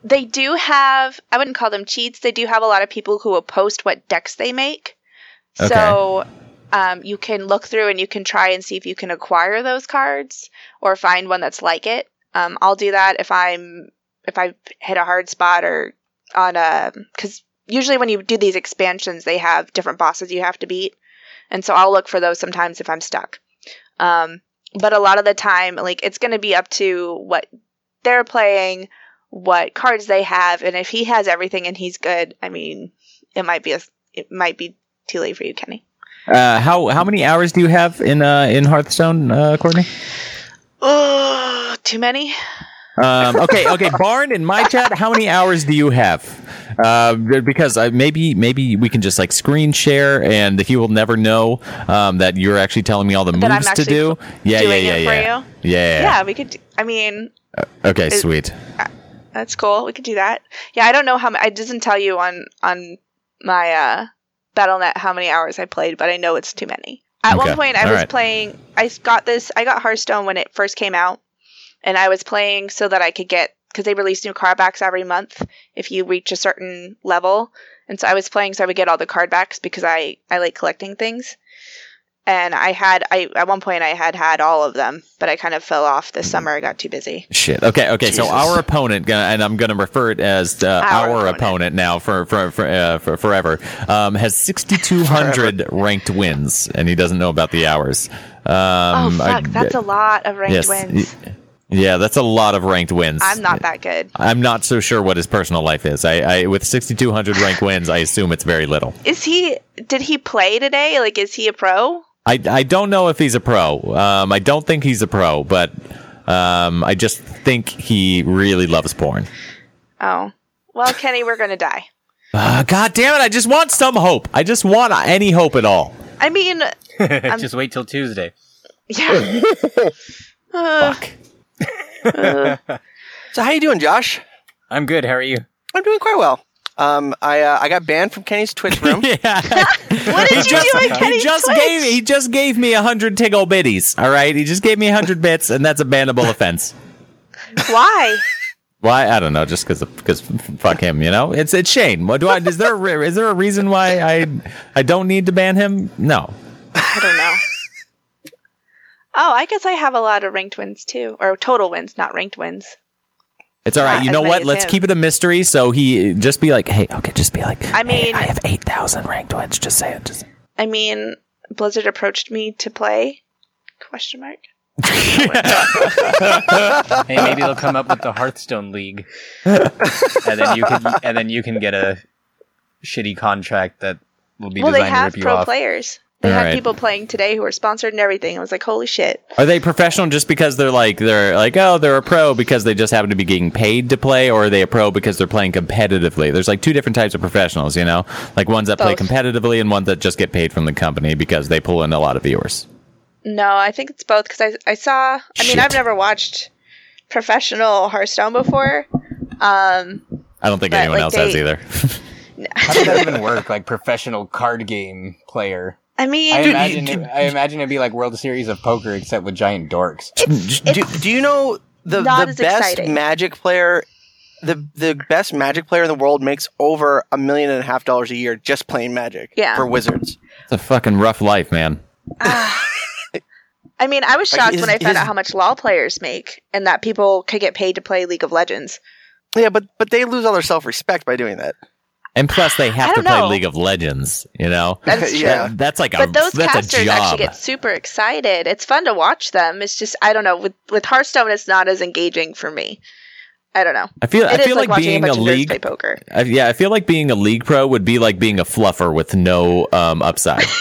They do have, I wouldn't call them cheats. They do have a lot of people who will post what decks they make. So um, you can look through and you can try and see if you can acquire those cards or find one that's like it. Um, I'll do that if I'm if I hit a hard spot or on a because usually when you do these expansions they have different bosses you have to beat, and so I'll look for those sometimes if I'm stuck. Um, but a lot of the time, like it's going to be up to what they're playing, what cards they have, and if he has everything and he's good, I mean, it might be a it might be too late for you, Kenny. Uh, how how many hours do you have in uh, in Hearthstone, uh, Courtney? Oh, too many. Um, okay, okay, Barn in my chat. How many hours do you have? Uh, because uh, maybe maybe we can just like screen share, and he will never know um, that you're actually telling me all the That moves to do. Yeah, yeah, yeah, it yeah. for yeah. Yeah. Yeah, we could. Do, I mean, Okay, Is- sweet. That's cool. We could do that. Yeah, I don't know how. It doesn't tell you on on my uh, BattleNet how many hours I played, but I know it's too many. At Okay, one point, I all was right. playing. I got this. I got Hearthstone when it first came out, and I was playing so that I could get because they release new card backs every month if you reach a certain level. And so I was playing so I would get all the card backs because I I like collecting things. And I had I at one point I had had all of them, but I kind of fell off this summer. I got too busy. Shit. Okay. Okay. So our opponent, and I'm going to refer it as uh, our, Our opponent. opponent. now for for for, uh, for forever, um, has 6,200 ranked wins, and he doesn't know about the hours. Oh Um, I- fuck, that's a lot of ranked yes. wins. y- Yeah, that's a lot of ranked wins. I'm not that good. I'm not so sure what his personal life is. I, I with 6,200 ranked wins, I assume it's very little. Is he? Did he play today? Like, is he a pro? I, I don't know if he's a pro. Um, I don't think he's a pro, but um, I just think he really loves porn. Oh, well, Kenny, we're gonna die. Uh, God damn it! I just want some hope. I just want any hope at all. I mean, Just wait till Tuesday. yeah. Uh, Fuck. uh, So how you doing, Josh? I'm good. How are you? I'm doing quite well. Um, I uh, I got banned from Kenny's Twitch room. yeah. what did you just, do at he just Twitch? gave he just gave me a hundred tiggle bitties. All right, he just gave me a hundred bits, and that's a bannable offense. Why? Why? I don't know. Just because because fuck him. You know, it's it's Shane. What do I? Is there a, is there a reason why I I don't need to ban him? No. I don't know. Oh, I guess I have a lot of ranked wins too, or total wins, not ranked wins. It's all right. Not You know what? Let's him. keep it a mystery. So he just be like, hey, okay, just be like, I "Hey, mean- I have eight thousand ranked wins. Just say it. Just. I mean, Blizzard approached me to play? Question mark. Hey, maybe they'll come up with the Hearthstone League, and then you can and then you can get a shitty contract that will be well, designed to have rip you off. Well, they have pro players. They All had right. people playing today who were sponsored and everything. I was like, holy shit. Are they professional just because they're like they're like oh they're a pro because they just happen to be getting paid to play, or are they a pro because they're playing competitively? There's like two different types of professionals, you know, like ones that play competitively and ones that just get paid from the company because they pull in a lot of viewers. No, I think it's both because I, I saw. I mean, I've never watched professional Hearthstone before. Um, I don't think anyone like, else has either. How does that even work? Like professional card game player. I mean, I Dude, imagine. you- it, I imagine it'd be like World Series of Poker except with giant dorks. do, do you know the the best exciting. Magic player? The the best Magic player in the world makes over a million and a half dollars a year just playing Magic. Yeah. For Wizards. It's a fucking rough life, man. Ah. I mean, I was Like, shocked is- when I found is- out how much LoL players make and that people could get paid to play League of Legends. Yeah, but but they lose all their self respect by doing that. And plus, they have to play know. League of Legends. You know, That's true. Yeah. that's like a But those that's a casters job. actually get super excited. It's fun to watch them. It's just I don't know with with Hearthstone, it's not as engaging for me. I don't know. I feel I feel like, like, being a a, bunch of nerds league. play poker. I, yeah, I feel like being a league pro would be like being a fluffer with no um, upside.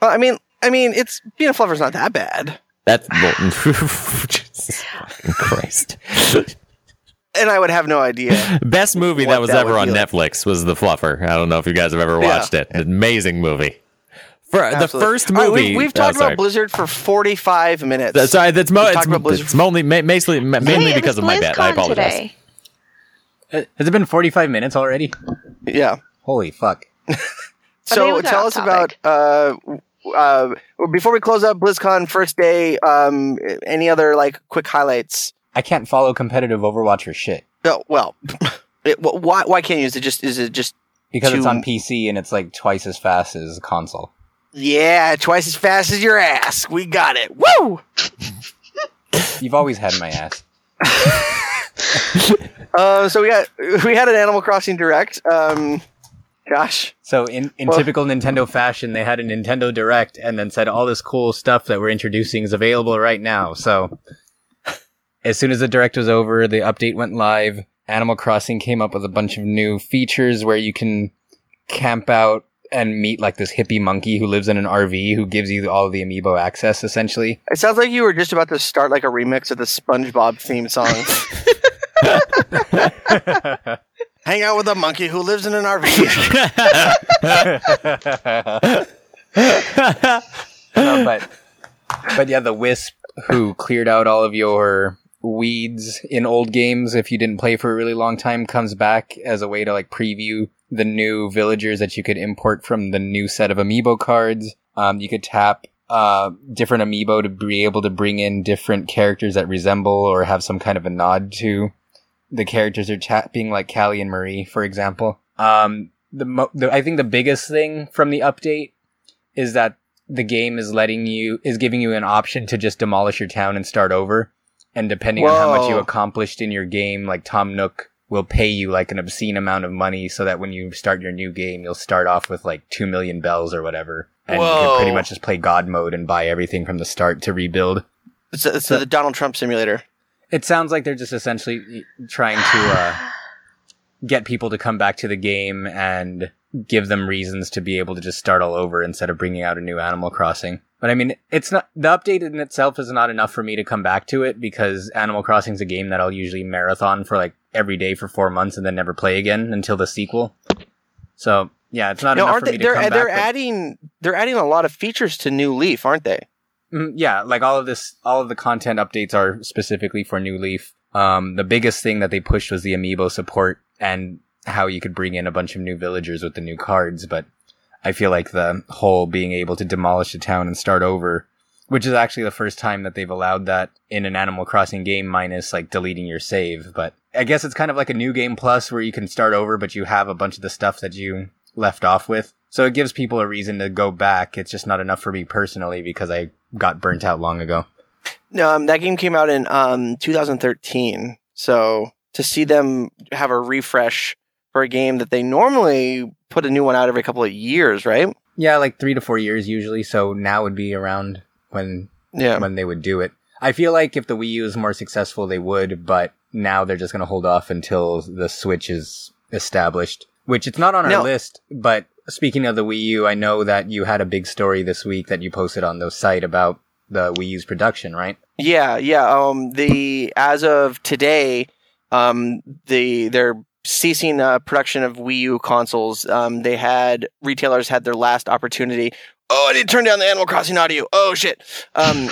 Well, I mean, I mean, it's being a fluffer's not that bad. That's well, Jesus Christ. And I would have no idea. Best movie that was that ever on be like. Netflix was The Fluffer. I don't know if you guys have ever Yeah. watched it. Amazing movie. For the first All right, movie, we, have oh, talked sorry. about Blizzard for 45 minutes. That's- sorry, that's mo- We've it's, talked about Blizzard it's only ma- mainly, ma- mainly Hey, because was of my bad. I BlizzCon apologize. Today. Uh, Has it been 45 minutes already? yeah. Holy fuck. So tell off us about uh, uh, before we close up BlizzCon first day. Um, any other like quick highlights? I can't follow competitive Overwatch or shit Oh, well, it, why why can't you? Is it just is it just because it's on PC and it's like twice as fast as a console. yeah twice as fast as your ass? We got it. Woo! You've always had my ass. Uh, so we got we had an Animal Crossing direct. Um, Josh, So in, in Well- typical Nintendo fashion, they had a Nintendo Direct and then said all this cool stuff that we're introducing is available right now. So as soon as the Direct was over, the update went live. Animal Crossing came up with a bunch of new features where you can camp out and meet like this hippie monkey who lives in an RV who gives you all the amiibo access essentially. it sounds like you were just about to start like a remix of the SpongeBob theme song. Hang out with a monkey who lives in an RV. No, uh, but but yeah, the Wisp who cleared out all of your weeds in old games if you didn't play for a really long time comes back as a way to like preview the new villagers that you could import from the new set of amiibo cards. Um, you could tap uh, different amiibo to be able to bring in different characters that resemble or have some kind of a nod to the characters are tapping, like Callie and Marie, for example. Um, the, mo- the I think the biggest thing from the update is that the game is letting you is giving you an option to just demolish your town and start over. And depending on how much you accomplished in your game, like Tom Nook will pay you like an obscene amount of money so that when you start your new game, you'll start off with like two million bells or whatever. And you can pretty much just play God mode and buy everything from the start to rebuild. it's, it's the Donald Trump simulator. It sounds like they're just essentially trying to uh, get people to come back to the game and give them reasons to be able to just start all over instead of bringing out a new Animal Crossing. But I mean, it's not the update in itself is not enough for me to come back to it because Animal Crossing is a game that I'll usually marathon for like every day for four months and then never play again until the sequel. So yeah, it's not No, enough for they? me to They're come they're back. but- adding they're adding a lot of features to New Leaf, aren't they? Mm, yeah, like all of this, all of the content updates are specifically for New Leaf. Um, the biggest thing that they pushed was the amiibo support and how you could bring in a bunch of new villagers with the new cards. But I feel like the whole being able to demolish a town and start over, which is actually the first time that they've allowed that in an Animal Crossing game, minus like deleting your save. But I guess it's kind of like a new game plus where you can start over, but you have a bunch of the stuff that you left off with. So it gives people a reason to go back. It's just not enough for me personally because I got burnt out long ago. No, um, that game came out in um 2013. So to see them have a refresh for a game that they normally put a new one out every couple of years, right? Yeah, like three to four years usually. So now would be around when Yeah. when they would do it. I feel like if the Wii U is more successful, they would, but now they're just going to hold off until the Switch is established. Which it's not on our No. list, but speaking of the Wii U, I know that you had a big story this week that you posted on the site about the Wii U's production, right? Yeah, yeah. Um, the as of today, um, the they're ceasing uh, production of Wii U consoles. Um, they had retailers had their last opportunity. Oh, I to turn down the Animal Crossing audio. Oh shit. Um,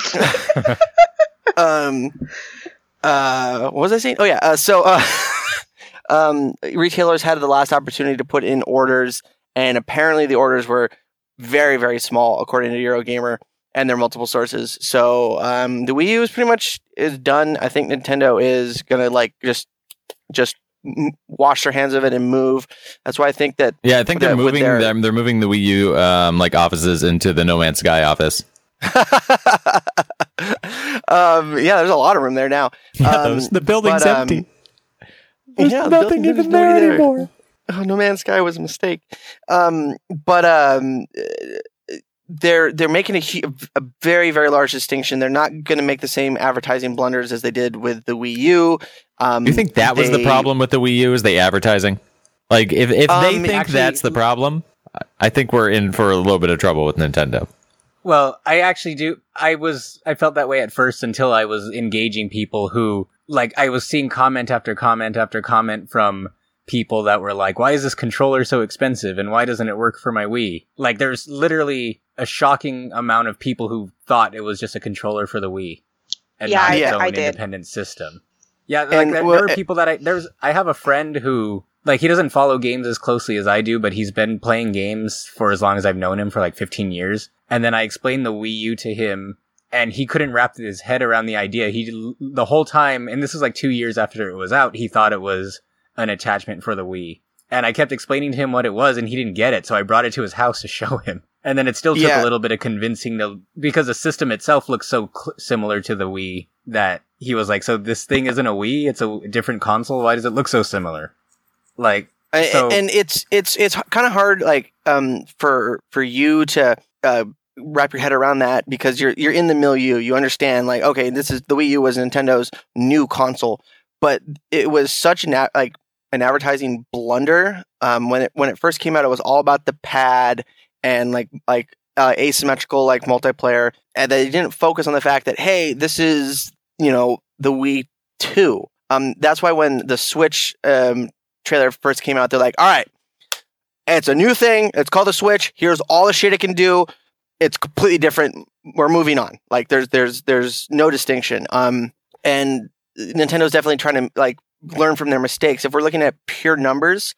um, uh, what was I saying? Oh yeah. Uh, so, uh, um, retailers had the last opportunity to put in orders, and apparently the orders were very, very small, according to Eurogamer and their multiple sources. So, um, the Wii U is pretty much is done. I think Nintendo is gonna like just, just wash their hands of it and move. That's why I think that Yeah, I think they're the- moving their- them. They're moving the Wii U um, like offices into the No Man's Sky office. um, yeah, there's a lot of room there now. Um, the building's but, um, empty. There's There's yeah, nothing there's even nobody there anymore. Oh, No Man's Sky was a mistake. Um, but um, uh, they're they're making a, a very very large distinction. They're not going to make the same advertising blunders as they did with the Wii U. Um, Do you think that was the problem with the Wii U? Is the advertising? Like, if if they Um, think actually- that's the problem, I think we're in for a little bit of trouble with Nintendo. Well, I actually do. I was, I felt that way at first until I was engaging people who like I was seeing comment after comment after comment from people that were like, "Why is this controller so expensive? And why doesn't it work for my Wii?" Like, there's literally a shocking amount of people who thought it was just a controller for the Wii, and Yeah, not I- its I own did. independent system. Yeah, like And, there, well, there were uh, people that I there's I have a friend who like he doesn't follow games as closely as I do, but he's been playing games for as long as I've known him for like 15 years. And then I explained the Wii U to him, and he couldn't wrap his head around the idea. He the whole time, and this was like two years after it was out, he thought it was an attachment for the Wii. And I kept explaining to him what it was, and he didn't get it. So I brought it to his house to show him. And then it still took Yeah. a little bit of convincing to because the system itself looks so cl- similar to the Wii that he was like, "So this thing isn't a Wii; it's a different console. Why does it look so similar?" Like, So- and it's it's it's kind of hard like um for for you to uh wrap your head around that because you're you're in the milieu you understand like okay this is the Wii U was Nintendo's new console but it was such an like an advertising blunder um when it when it first came out it was all about the pad and like like uh, asymmetrical like multiplayer and they didn't focus on the fact that hey this is you know the Wii 2 um that's why when the Switch um trailer first came out, they're like, all right, it's a new thing. It's called the Switch. Here's all the shit it can do. It's completely different. We're moving on. Like there's there's there's no distinction. Um and Nintendo's definitely trying to like learn from their mistakes. If we're looking at pure numbers,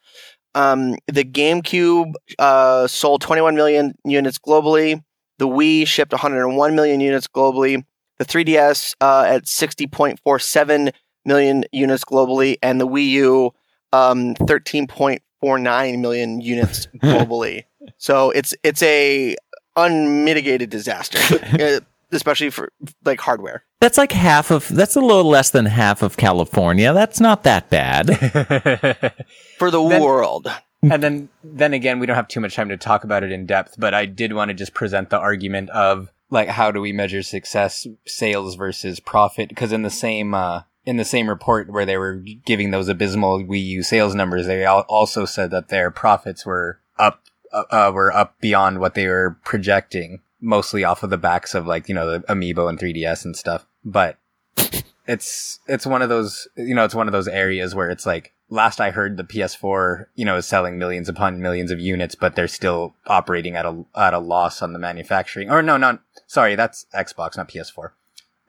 um the GameCube uh sold 21 million units globally. The Wii shipped 101 million units globally. The 3DS uh, at 60.47 million units globally, and the Wii U um 13.49 million units globally. so it's it's a unmitigated disaster, uh, especially for like hardware. That's like half of. That's a little less than half of California. That's not that bad. For the Then- world. and then then again, we don't have too much time to talk about it in depth, but I did want to just present the argument of like how do we measure success, sales versus profit? Because in the same uh, in the same report where they were giving those abysmal Wii U sales numbers, they also said that their profits were up uh, uh, were up beyond what they were projecting, mostly off of the backs of like you know the Amiibo and 3DS and stuff. But it's it's one of those you know it's one of those areas where it's like last I heard the PS4 you know is selling millions upon millions of units, but they're still operating at a at a loss on the manufacturing. Or no, not sorry, that's Xbox, not PS4.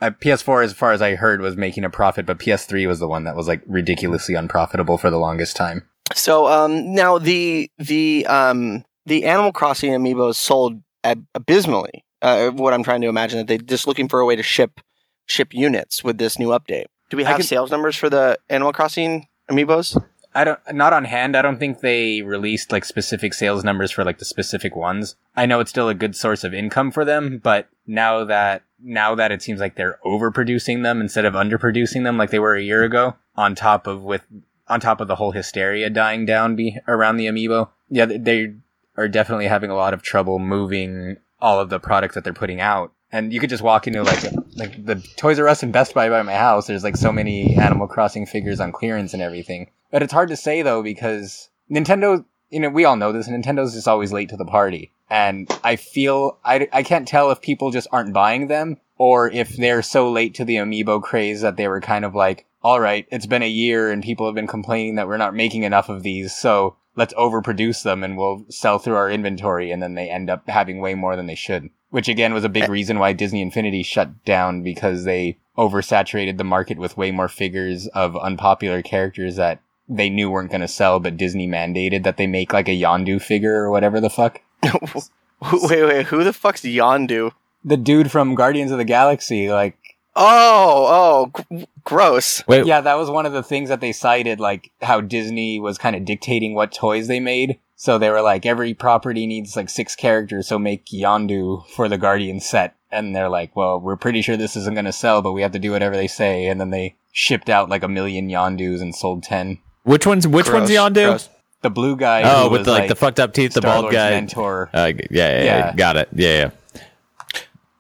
Uh, PS4, as far as I heard, was making a profit, but PS3 was the one that was like ridiculously unprofitable for the longest time. So um now the the um the Animal Crossing amiibos sold ab- abysmally. Uh, what I'm trying to imagine that they're just looking for a way to ship ship units with this new update. Do we have could- sales numbers for the Animal Crossing amiibos? I don't, not on hand. I don't think they released like specific sales numbers for like the specific ones. I know it's still a good source of income for them, but now that, now that it seems like they're overproducing them instead of underproducing them like they were a year ago, on top of with, on top of the whole hysteria dying down be around the amiibo. Yeah, they are definitely having a lot of trouble moving all of the products that they're putting out. And you could just walk into like, like the Toys R Us and Best Buy by my house. There's like so many Animal Crossing figures on clearance and everything. But it's hard to say though because Nintendo, you know, we all know this. Nintendo's just always late to the party, and I feel I I can't tell if people just aren't buying them or if they're so late to the amiibo craze that they were kind of like, all right, it's been a year and people have been complaining that we're not making enough of these, so let's overproduce them and we'll sell through our inventory, and then they end up having way more than they should. Which again was a big eh. reason why Disney Infinity shut down because they oversaturated the market with way more figures of unpopular characters that they knew weren't going to sell, but Disney mandated that they make like a Yondu figure or whatever the fuck. wait, wait, who the fuck's Yondu? The dude from Guardians of the Galaxy, like, Oh, oh, g- gross. Wait, yeah, that was one of the things that they cited, like how Disney was kind of dictating what toys they made. So they were like, every property needs like six characters, so make Yondu for the Guardian set. And they're like, well, we're pretty sure this isn't going to sell, but we have to do whatever they say. And then they shipped out like a million Yondus and sold 10. which one's which one's Gross, Yondu? gross. The blue guy. Oh, who with was, the, like, the fucked up teeth, the bald Star-Lord's guy. mentor. Uh, yeah, yeah, yeah, Yeah. got it. Yeah, yeah.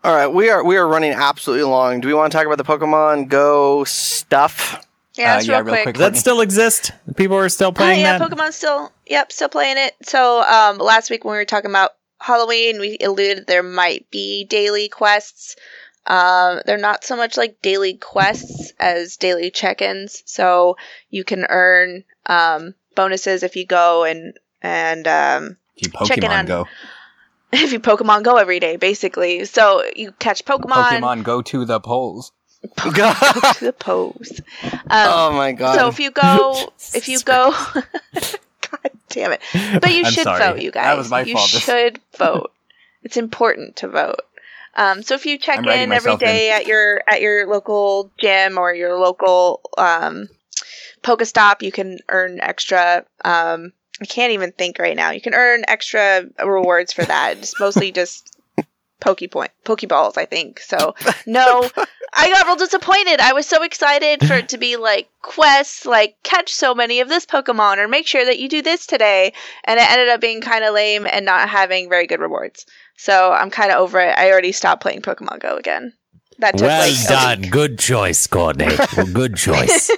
All right, we are we are running absolutely long. Do we want to talk about the Pokemon Go stuff? Yeah, Uh, yeah, real real quick. quick. Does that still exist? People are still Uh, playing yeah, that. Pokemon's still yep, still playing it. So um last week when we were talking about Halloween, we alluded there might be daily quests. Um, they're not so much like daily quests as daily check-ins, so you can earn um, bonuses if you go and and um, If you Check in Pokemon on- Go. if you Pokemon Go every day, basically. So you catch Pokemon, Pokemon Go to the polls. go to the pose. Um, oh my god. so if you go, if you go, God damn it! But you I'm should sorry. vote, you guys. That was my you fault. should vote. It's important to vote. Um, so if you check I'm in every myself at your at your local gym or your local um, Pokestop, you can earn extra. Um, I can't even think right now. You can earn extra rewards for that. It's mostly just Poke point, Pokeballs, I think. So no, I got real disappointed. I was so excited for it to be like quests, like catch so many of this Pokemon or make sure that you do this today, and it ended up being kind of lame and not having very good rewards. So I'm kind of over it. I already stopped playing Pokemon Go again. That took well like a done. week. Good choice, Courtney. Good choice.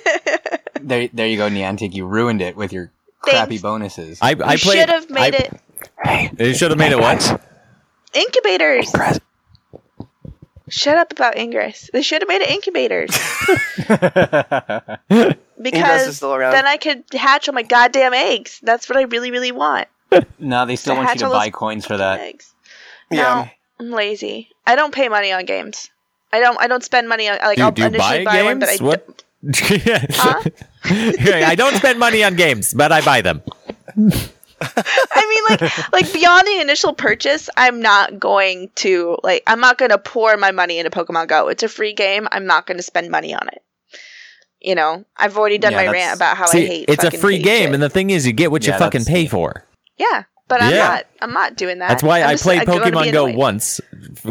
There, there you go, Niantic. You ruined it with your crappy Thanks. bonuses. I, I played. should have made I- it It should have made it what? incubators. Shut up about Ingress. They should have made it incubators because is still around. then I could hatch all my goddamn eggs. That's what I really, really want. no, they still want you to buy coins for that. Eggs. yeah. No, I'm lazy. I don't pay money on games. I don't. I don't spend money on like Do, I'll do initially buy buy, one, but I games? What? Huh? Yeah, I don't spend money on games, but I buy them. I mean, like, like beyond the initial purchase, I'm not going to like. I'm not going to pour my money into Pokemon Go. It's a free game. I'm not going to spend money on it. You know, I've already done Yeah, my rant about how I hate. it's a free game, shit. and the thing is, you get what you fucking pay for. yeah, but I'm Yeah. not. I'm not doing that. That's why I'm I just- played I'm gonna be Pokemon Go annoyed. once.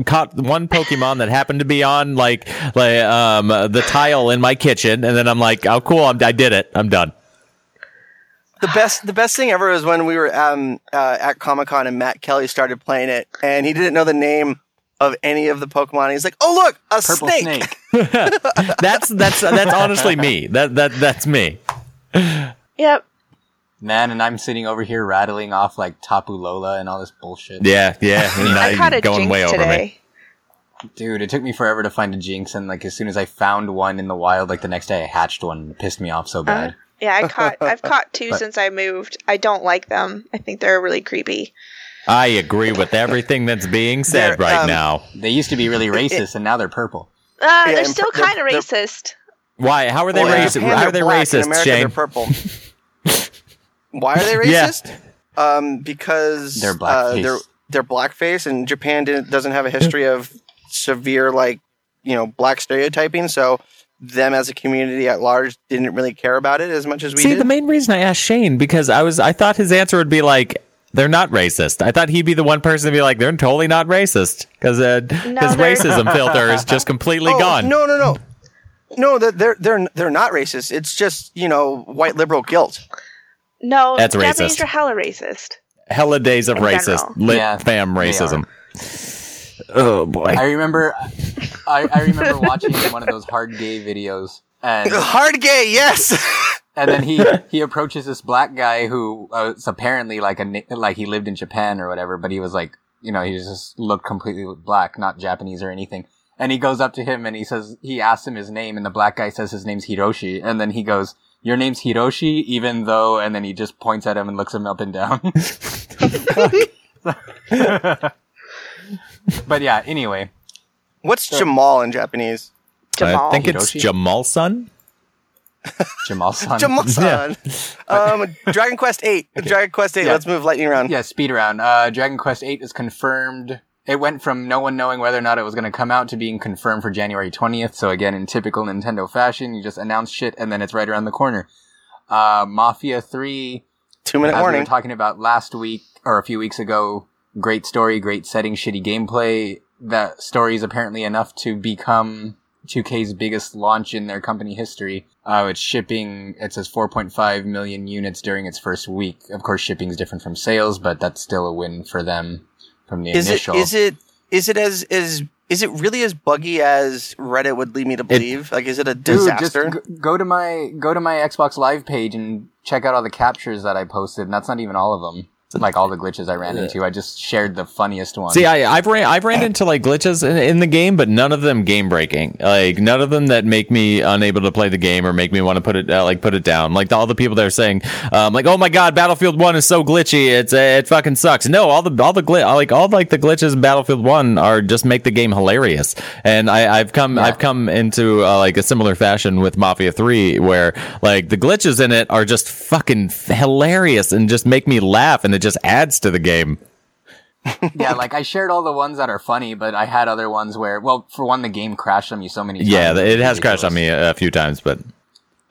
Caught one Pokemon that happened to be on like like um the tile in my kitchen, and then I'm like, oh cool, I'm, I did it. I'm done. The best, the best thing ever was when we were um, uh, at Comic Con and Matt Kelly started playing it, and he didn't know the name of any of the Pokemon. He's like, "Oh look, a Purple snake!" snake. That's that's that's honestly me. That that that's me. Yep. Man, and I'm sitting over here rattling off like Tapu Lola and all this bullshit. Yeah, yeah. and now I caught a you're going jinx way over me. today. Dude, it took me forever to find a Jynx, and like as soon as I found one in the wild, like the next day I hatched one. It pissed me off so bad. Yeah, I caught. I've caught two But- since I moved. I don't like them. I think they're really creepy. I agree with everything that's being said They're, right um, now. They used to be really racist, and now they're purple. Uh, Yeah, they're still kind of racist. Why? How are they Well, racist? Japan, How they're they black. In racist, America, Shane? They're purple. Why are they Yeah. racist? Um, because They're uh, blackface. they're they're blackface, and Japan didn't, doesn't have a history of severe like you know black stereotyping. So them as a community at large didn't really care about it as much as we See, did. the main reason I asked Shane because I was I thought his answer would be like they're not racist. I thought he'd be the one person to be like they're totally not racist because uh, his No, racism filter is just completely oh, gone. No, no, no. No, that they're they're they're not racist. It's just you know white liberal guilt. No, That's Japanese racist. are hella racist. Hella days of In racist general. lit Yeah, fam racism. Oh boy. I remember, I, I remember watching one of those hard gay videos, and Hard gay, yes. and then he he approaches this black guy who uh, was apparently like a like he lived in Japan or whatever, but he was like you know he just looked completely black, not Japanese or anything. And he goes up to him and he says he asks him his name, and the black guy says his name's Hiroshi, and then he goes. Your name's Hiroshi, even though, and then he just points at him and looks him up and down. but yeah, anyway, What's Jamal in Japanese? Jamal. I think it's Hiroshi? Jamal son. Jamal san. Jamal san. Um, Dragon Quest Eight. Dragon Quest Eight. Yeah. Let's move lightning round. Yeah, speed around. Uh, Dragon Quest Eight is confirmed. It went from no one knowing whether or not it was going to come out to being confirmed for January 20th. So again, in typical Nintendo fashion, you just announce shit and then it's right around the corner. Uh, Mafia 3, Two minute as we warning. were talking about last week or a few weeks ago, great story, great setting, shitty gameplay. That story is apparently enough to become 2K's biggest launch in their company history. Uh, it's shipping, it says 4.5 million units during its first week. Of course, shipping is different from sales, but that's still a win for them from the is it initial. is it is it as is is it really as buggy as Reddit would lead me to believe? like, is it a Dude, just disaster? go to my go to my Xbox Live page and check out all the captures that I posted, and that's not even all of them. Like all the glitches I ran into. I just shared the funniest one. See, I, I've ran I've ran into like glitches in, in the game, but none of them game breaking. Like none of them that make me unable to play the game or make me want to put it uh, like put it down. Like all the people that are saying, um, like, oh my god, Battlefield One is so glitchy, it's uh, it fucking sucks. No, all the all the gli- like all like the glitches in Battlefield One are just make the game hilarious. And I, I've come Yeah. I've come into uh, like a similar fashion with Mafia Three, where like the glitches in it are just fucking hilarious and just make me laugh, and it just adds to the game. yeah, like I shared all the ones that are funny, but I had other ones where, well, for one, the game crashed on me so many times. Yeah, it has crashed on me a, a few times, but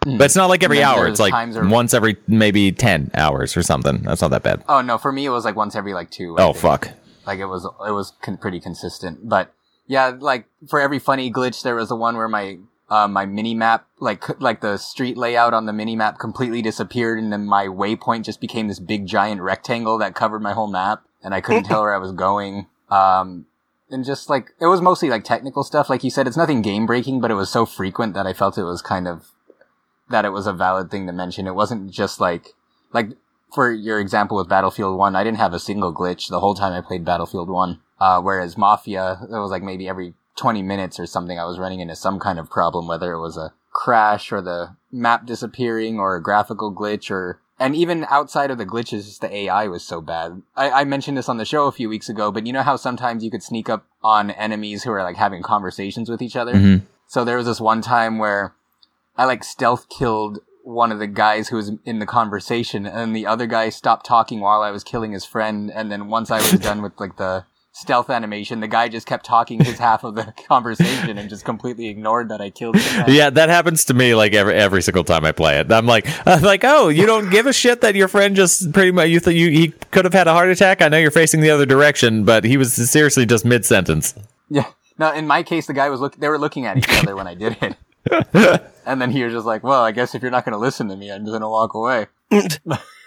hmm. but it's not like every hour. It's like where- once every maybe ten hours or something. That's not that bad. Oh no, for me it was like once every like two. I Oh think. fuck. Like it was, it was con- pretty consistent. But yeah, like for every funny glitch, there was the one where my uh, my mini map, like like the street layout on the mini map, completely disappeared, and then my waypoint just became this big giant rectangle that covered my whole map, and I couldn't tell where I was going. Um, and just like it was mostly like technical stuff, like you said, it's nothing game breaking, but it was so frequent that I felt it was kind of that it was a valid thing to mention. It wasn't just like like for your example with Battlefield 1, I didn't have a single glitch the whole time I played Battlefield 1. Uh, whereas Mafia, it was like maybe every 20 minutes or something I was running into some kind of problem, whether it was a crash or the map disappearing or a graphical glitch or, and even outside of the glitches, the AI was so bad. I, I mentioned this on the show a few weeks ago, but you know how sometimes you could sneak up on enemies who are like having conversations with each other? Mhm. So there was this one time where I like stealth killed one of the guys who was in the conversation, and the other guy stopped talking while I was killing his friend. And then once I was done with like the stealth animation, the guy just kept talking his half of the conversation and just completely ignored that I killed him. Yeah, that happens to me like every every single time I play it. I'm like, I'm like, oh, you don't give a shit that your friend just pretty much you th- you he could have had a heart attack. I know you're facing the other direction, but he was seriously just mid sentence. Yeah. No, in my case, the guy was look. They were looking at each other when I did it. and then he was just like, "Well, I guess if you're not going to listen to me, I'm just going to walk away."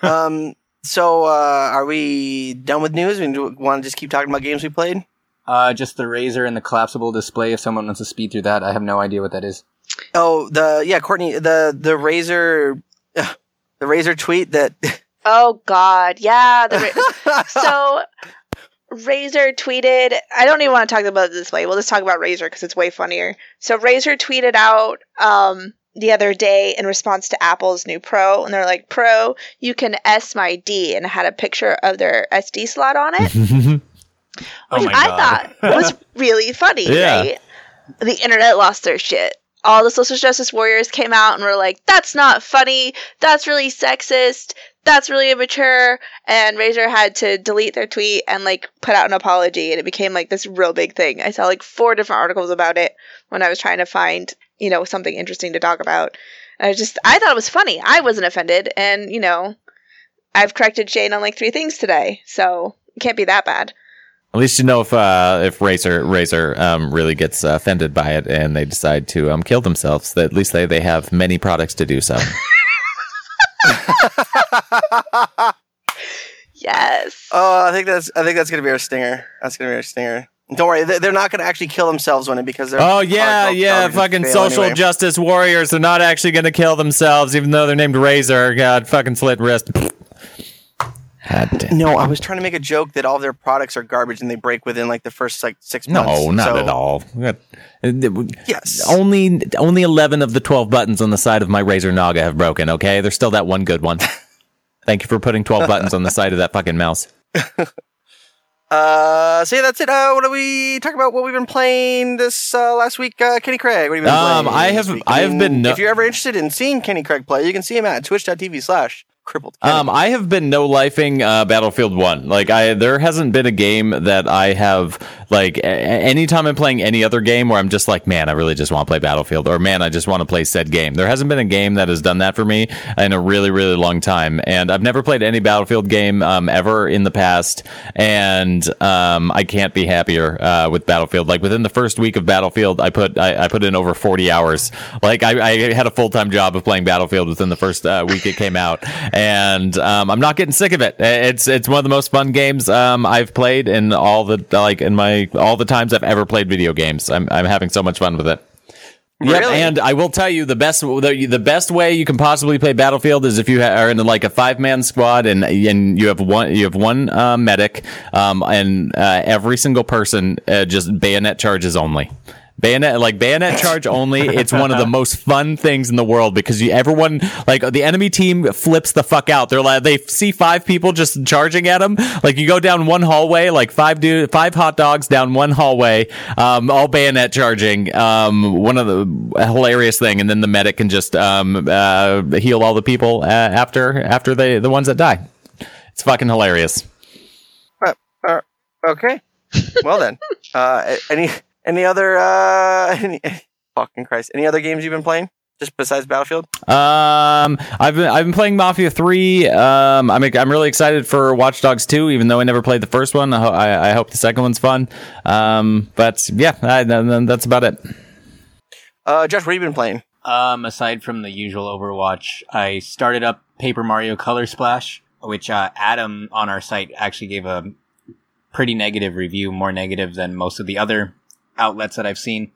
Um, so uh, are we done with news? We want to just keep talking about games we played? Uh, just the Razer and the collapsible display. If someone wants to speed through that, I have no idea what that is. Oh, the yeah, Courtney, the the Razer, uh, the Razer tweet that. Oh God, yeah. The ra- so Razer tweeted. I don't even want to talk about the display. We'll just talk about Razer because it's way funnier. So Razer tweeted out um, the other day in response to Apple's new Pro, and they're like, "Pro, you can S my D," and it had a picture of their SD slot on it, oh which Oh my I God. thought was really funny. Yeah. Right? The internet lost their shit. All the social justice warriors came out and were like, "That's not funny. That's really sexist. That's really immature." And Razer had to delete their tweet and like put out an apology, and it became like this real big thing. I saw like four different articles about it when I was trying to find you know something interesting to talk about. I just I thought it was funny. I wasn't offended, and you know, I've corrected Shane on like three things today, so it can't be that bad. At least you know if uh, if Razer Razer um, really gets uh, offended by it and they decide to um, kill themselves. That at least they, they have many products to do so. Yes. Oh, I think that's I think that's gonna be our stinger. That's gonna be our stinger. Don't worry, they- they're not gonna actually kill themselves when it because they're. oh yeah, yeah, fucking social anyway. justice warriors. They're not actually going to kill themselves, even though they're named Razer. God, fucking slit wrist. No, I was trying to make a joke that all their products are garbage and they break within like the first like six months. No, not So- at all. Uh, Yes. Only only eleven of the twelve buttons on the side of my Razer Naga have broken. Okay, there's still that one good one. Thank you for putting twelve buttons on the side of that fucking mouse. Uh, so yeah, that's it. Uh, what do we talk about? What we've been playing this uh, last week? Uh, Kenny Craig. What have you been Um, playing? I have- week? I have been no- if you're ever interested in seeing Kenny Craig play, you can see him at twitch.tv slash crippled. Kenny. Um, I have been no lifing uh, Battlefield One. Like I, there hasn't been a game that I have like a- anytime I'm playing any other game where I'm just like, man, I really just want to play Battlefield, or man, I just want to play said game. There hasn't been a game that has done that for me in a really, really long time, and I've never played any Battlefield game um, ever in the past, and um, I can't be happier uh, with Battlefield. Like within the first week of Battlefield, I put I, I put in over 40 hours. Like I, I had a full time job of playing Battlefield within the first uh, week it came out, and um, I'm not getting sick of it. It's it's one of the most fun games um, I've played in all the like in my all the times I've ever played video games. I'm I'm having so much fun with it. Yep, Really? and I will tell you the best the, the best way you can possibly play Battlefield is if you ha- are in like a five man squad and and you have one you have one uh, medic um, and uh, every single person uh, just bayonet charges only. Bayonet like bayonet charge only. It's one of the most fun things in the world because you everyone like the enemy team flips the fuck out. They're like they see five people just charging at them. Like you go down one hallway, like five dude, five hot dogs down one hallway, um, all bayonet charging. Um, one of the hilarious thing, and then the medic can just um, uh, heal all the people uh, after after they the ones that die. It's fucking hilarious. Uh, okay. Well then, uh, any any other uh, any, fucking Christ? Any other games you've been playing just besides Battlefield? Um, I've been I've been playing Mafia Three. Um, I'm I'm really excited for Watch Dogs Two, even though I never played the first one. I, ho- I, I hope the second one's fun. Um, but yeah, I, that's about it. Uh, Josh, what have you been playing? Um, aside from the usual Overwatch, I started up Paper Mario Color Splash, which uh, Adam on our site actually gave a pretty negative review, more negative than most of the other outlets that I've seen.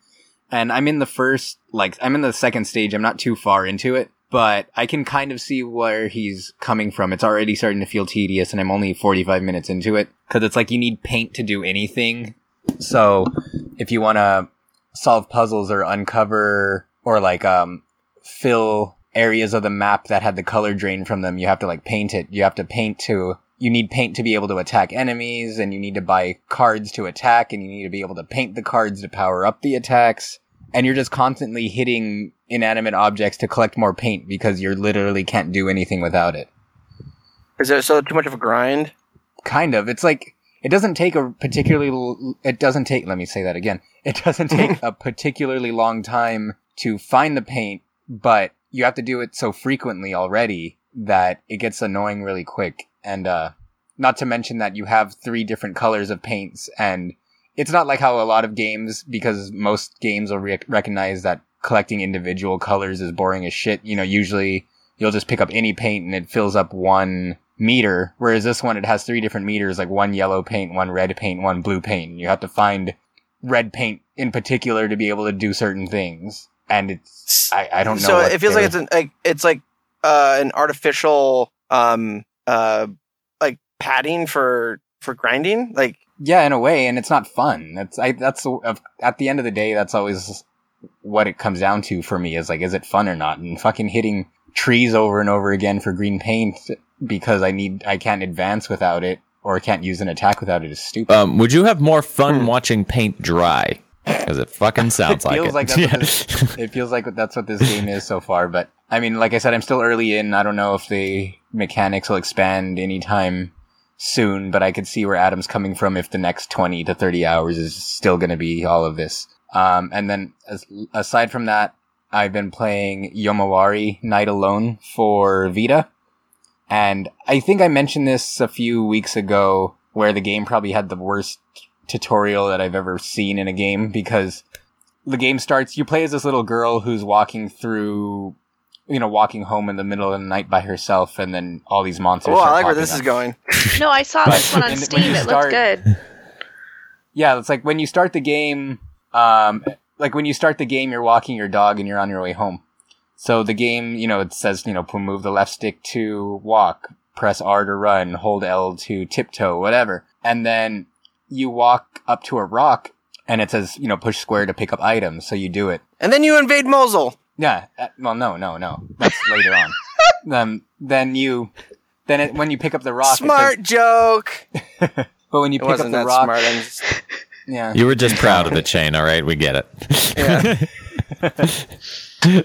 And I'm in the first, like, I'm in the second stage. I'm not too far into it, but I can kind of see where he's coming from. It's already starting to feel tedious, and I'm only 45 minutes into it because it's like you need paint to do anything. So if you want to solve puzzles or uncover or like um fill areas of the map that had the color drain from them you have to like paint it you have to paint to you need paint to be able to attack enemies and you need to buy cards to attack and you need to be able to paint the cards to power up the attacks. And you're just constantly hitting inanimate objects to collect more paint because you literally can't do anything without it. Is it so too much of a grind? kind of. It's like it doesn't take a particularly l- it doesn't take let me say that again. It doesn't take a particularly long time to find the paint but you have to do it so frequently already that it gets annoying really quick and uh not to mention that you have three different colors of paints and it's not like how a lot of games because most games will rec- recognize that collecting individual colors is boring as shit. You know usually you'll just pick up any paint and it fills up one meter whereas this one it has three different meters like one yellow paint one red paint one blue paint. You have to find red paint in particular to be able to do certain things and it's i, I don't know So it feels like it's an like it's like uh, an artificial um uh like padding for for grinding. Like Yeah, in a way, and it's not fun. That's I. That's at the end of the day, that's always what it comes down to for me. Is like, is it fun or not? And fucking hitting trees over and over again for green paint because I need I can't advance without it or I can't use an attack without it is stupid. Um, would you have more fun Hmm. watching paint dry? Because it fucking sounds like feels it. like that's Yeah. this, it feels like that's what this game is so far. But I mean, like I said, I'm still early in. I don't know if the mechanics will expand anytime soon, but I could see where Adam's coming from if the next 20 to 30 hours is still going to be all of this. Um, and then as, aside from that, I've been playing Yomawari Night Alone for Vita. And I think I mentioned this a few weeks ago where the game probably had the worst tutorial that I've ever seen in a game because the game starts, you play as this little girl who's walking through, you know, walking home in the middle of the night by herself and then all these monsters. oh, I like where this up. is going. No, I saw But- this one on Steam. you It start- looked good. Yeah, it's like when you start the game, um, like when you start the game, you're walking your dog and you're on your way home. So the game, you know, it says, you know, move the left stick to walk, press R to run, hold L to tiptoe, whatever. And then you walk up to a rock and it says, you know, push square to pick up items. So you do it. And then you invade Mosul. Yeah. uh, Well, no, no, no. That's later on. Um, then you, then it, when you pick up the rock, it says- Smart joke. but when you It pick up wasn't the that rock, smart. I'm just, yeah. You were just proud of the chain, all right? We get it. yeah.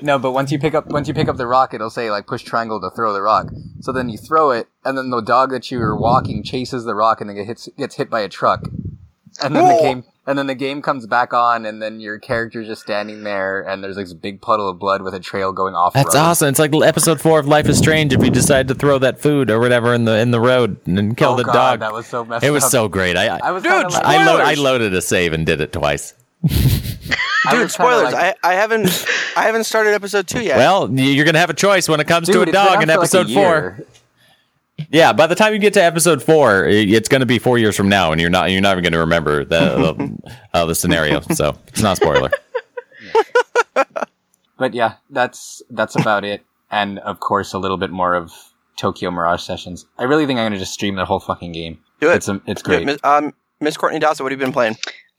No, but once you pick up once you pick up the rock, it'll say like push triangle to throw the rock. So then you throw it, and then the dog that you were walking chases the rock, and then it hits gets hit by a truck. And then the game and then the game comes back on, and then your character's just standing there, and there's like this big puddle of blood with a trail going off. That's road. awesome. It's like episode four of Life is Strange. If you decide to throw that food or whatever in the in the road and kill Oh, the God, dog, That was so messed it was up. so great. I I I, was Dude, like, I, lo- I loaded a save and did it twice. Dude, was spoilers. like- I, I haven't I haven't started episode two yet. Well, you're gonna have a choice when it comes Dude, to a dog in for, like, a episode four. Year. Yeah, by the time you get to episode four, it's going to be four years from now, and you're not you're not even going to remember the the, uh, the scenario. So it's not a spoiler. but yeah, that's that's about it. And of course, a little bit more of Tokyo Mirage Sessions. I really think I'm gonna just stream the whole fucking game. Do it. It's a, it's great. Miss- Um, Miss Courtney Dawson, what have you been playing?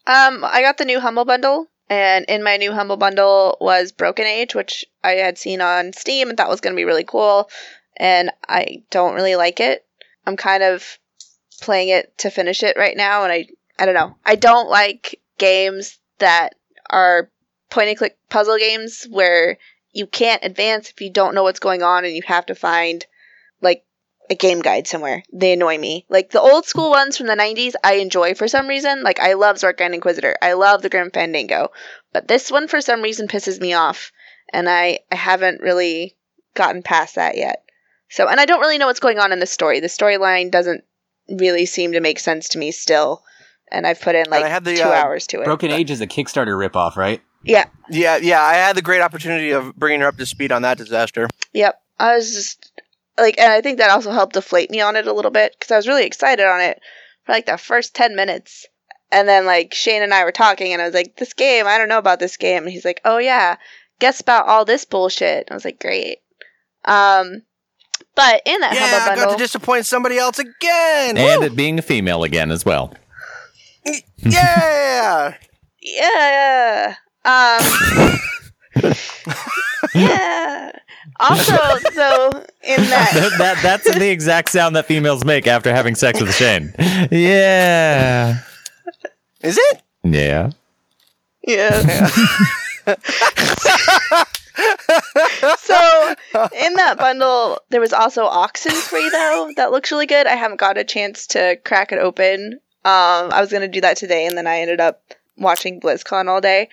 Um, I got the new Humble Bundle, and in my new Humble Bundle was Broken Age, which I had seen on Steam and thought was going to be really cool, and I don't really like it. I'm kind of playing it to finish it right now, and I I don't know. I don't like games that are point and click puzzle games where you can't advance if you don't know what's going on and you have to find like a game guide somewhere. They annoy me. Like the old school ones from the 90s, I enjoy for some reason. Like I love Zork Grand Inquisitor. I love the Grim Fandango. But this one for some reason pisses me off. And I, I haven't really gotten past that yet. So, and I don't really know what's going on in the story. The storyline doesn't really seem to make sense to me still. And I've put in like I had the, two uh, hours to it. Broken Age is a Kickstarter ripoff, right? yeah. Yeah, yeah, I had the great opportunity of bringing her up to speed on that disaster. Yep. I was just like, and I think that also helped deflate me on it a little bit because I was really excited on it for like the first 10 minutes. And then like Shane and I were talking and I was like, this game, I don't know about this game. And he's like, oh yeah, guess about all this bullshit. And I was like, great. Um, but in that Yeah, Humble I got to disappoint somebody else again. And Woo! it being a female again as well. yeah. yeah, um, yeah. Also, so in that, that, that that's the exact sound that females make after having sex with Shane. Yeah. Is it? Yeah. Yeah. So in that bundle, there was also Oxenfree though that looks really good. I haven't got a chance to crack it open. Um, I was gonna do that today, and then I ended up watching BlizzCon all day.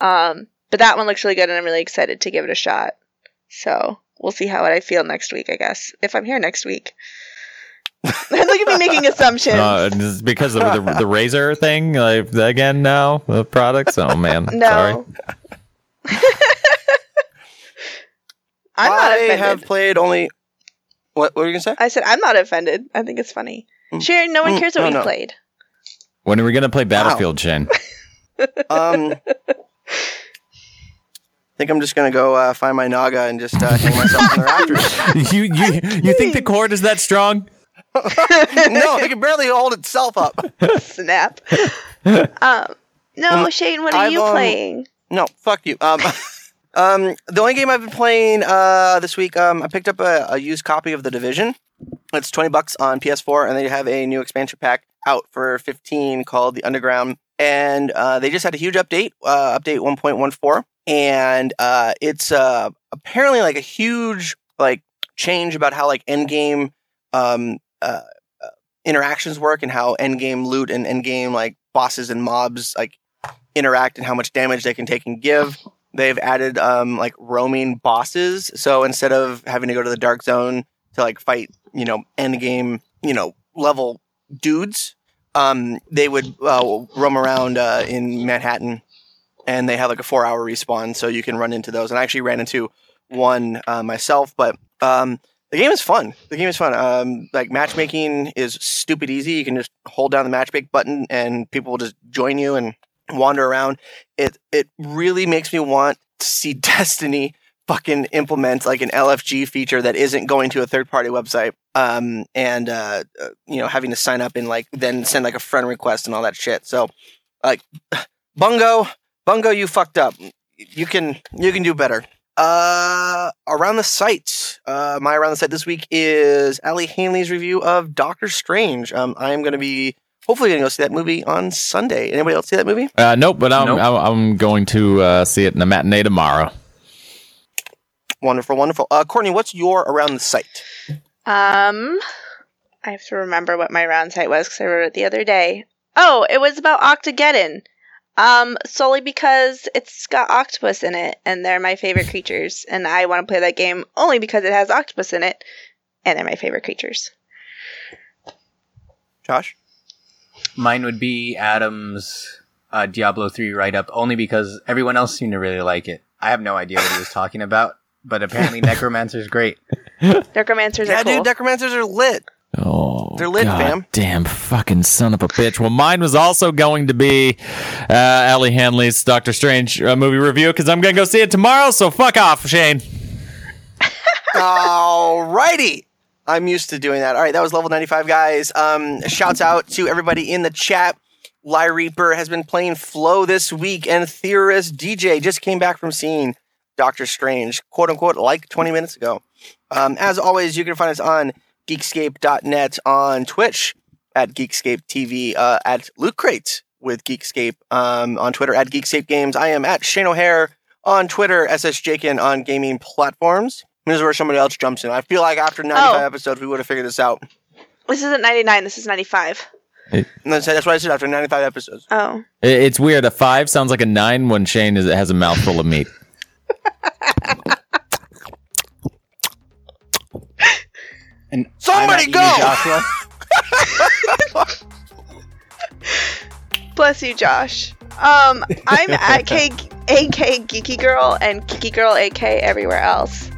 Um, but that one looks really good, and I'm really excited to give it a shot. So we'll see how I feel next week. I guess if I'm here next week. Look at me making assumptions. Uh, because of the, the Razer thing like, again now the products. Oh man, sorry. no. I'm not I offended. have played only. What, what were you gonna say? I said I'm not offended. I think it's funny. Mm. Sharon, no one Mm, cares what no, we no. played. When are we gonna play Battlefield, Shane? Um, I think I'm just gonna go uh, find my Naga and just uh, hang myself on the rafters. you you you think the cord is that strong? no, it can barely hold itself up. Snap. um, no, Um, Shane, what are I've, you um, playing? No, fuck you. Um, um, the only game I've been playing uh, this week, um, I picked up a, a used copy of The Division. It's twenty bucks on PS4, and they have a new expansion pack out for fifteen called The Underground. And uh, they just had a huge update, uh, update one point one four, and uh, it's uh, apparently like a huge like change about how like endgame um, uh, interactions work and how endgame loot and end game like bosses and mobs like interact and how much damage they can take and give. They've added um like roaming bosses, so instead of having to go to the dark zone to like fight, you know, end game, you know, level dudes, um, they would uh, roam around uh, in Manhattan, and they have like a four hour respawn, so you can run into those. And I actually ran into one uh, myself, but um, the game is fun. The game is fun. Um, like matchmaking is stupid easy. You can just hold down the matchmake button, and people will just join you and wander around. It it really makes me want to see Destiny fucking implement like an LFG feature that isn't going to a third party website. Um, and uh, uh, you know, having to sign up and like then send like a friend request and all that shit. So, like, Bungo, Bungo, you fucked up. You can you can do better. Uh, around the site, uh, my around the site this week is Ali Hanley's review of Doctor Strange. Um, I am going to be hopefully going to go see that movie on Sunday. Anybody else see that movie? Uh, nope, but I'm Nope. I'm, I'm going to uh, see it in the matinee tomorrow. Wonderful, wonderful. Uh, Courtney, what's your around the site? Um, I have to remember what my round site was because I wrote it the other day. Oh, it was about Octogeddon. Um, solely because it's got octopus in it, and they're my favorite creatures, and I want to play that game only because it has octopus in it, and they're my favorite creatures. Josh? Mine would be Adam's uh, Diablo 3 write up, only because everyone else seemed to really like it. I have no idea what he was talking about, but apparently Necromancer's great. Necromancers Yeah, are cool. dude, necromancers are lit. Oh, They're lit, God fam. Damn fucking son of a bitch. Well, mine was also going to be uh, Allie Hanley's Doctor Strange uh, movie review because I'm going to go see it tomorrow. So fuck off, Shane. Alrighty. I'm used to doing that. All right, that was level 95, guys. Um, shouts out to everybody in the chat. Lie Reaper has been playing Flow this week, and Theorist DJ just came back from seeing Doctor Strange, quote unquote, like 20 minutes ago. Um, as always, you can find us on geekscape.net, on Twitch at Geekscape TV, uh, at Loot Crate with Geekscape, um, on Twitter at Geekscape Games. I am at Shane O'Hare on Twitter, SSJakin on gaming platforms. This is where somebody else jumps in. I feel like after 95 Oh. episodes, we would have figured this out. This isn't 99. This is 95. And that's, that's what I said after 95 episodes. Oh. I- It's weird. A five sounds like a nine when Shane is, has a mouthful of meat. And Somebody I'm go! Ian Joshua. Bless you, Josh. Um, I'm at K- AK Geeky Girl and Geeky Girl AK everywhere else.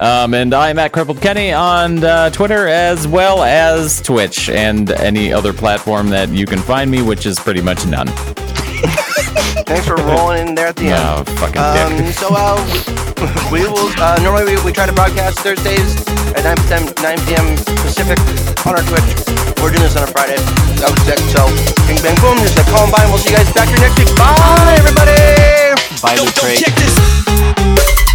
Um, and I'm at Crippled Kenny on uh, Twitter as well as Twitch and any other platform that you can find me, which is pretty much none. Thanks for rolling in there at the end. Oh, fucking Um, dick. so uh, we, we will uh, normally we, we try to broadcast Thursdays at 9 p.m. 9 p.m. Pacific on our Twitch. We're doing this on a Friday. That was sick. So bing bang boom, just like Columbine. We'll see you guys back here next week. Bye everybody. Bye, Loot Crate. check this.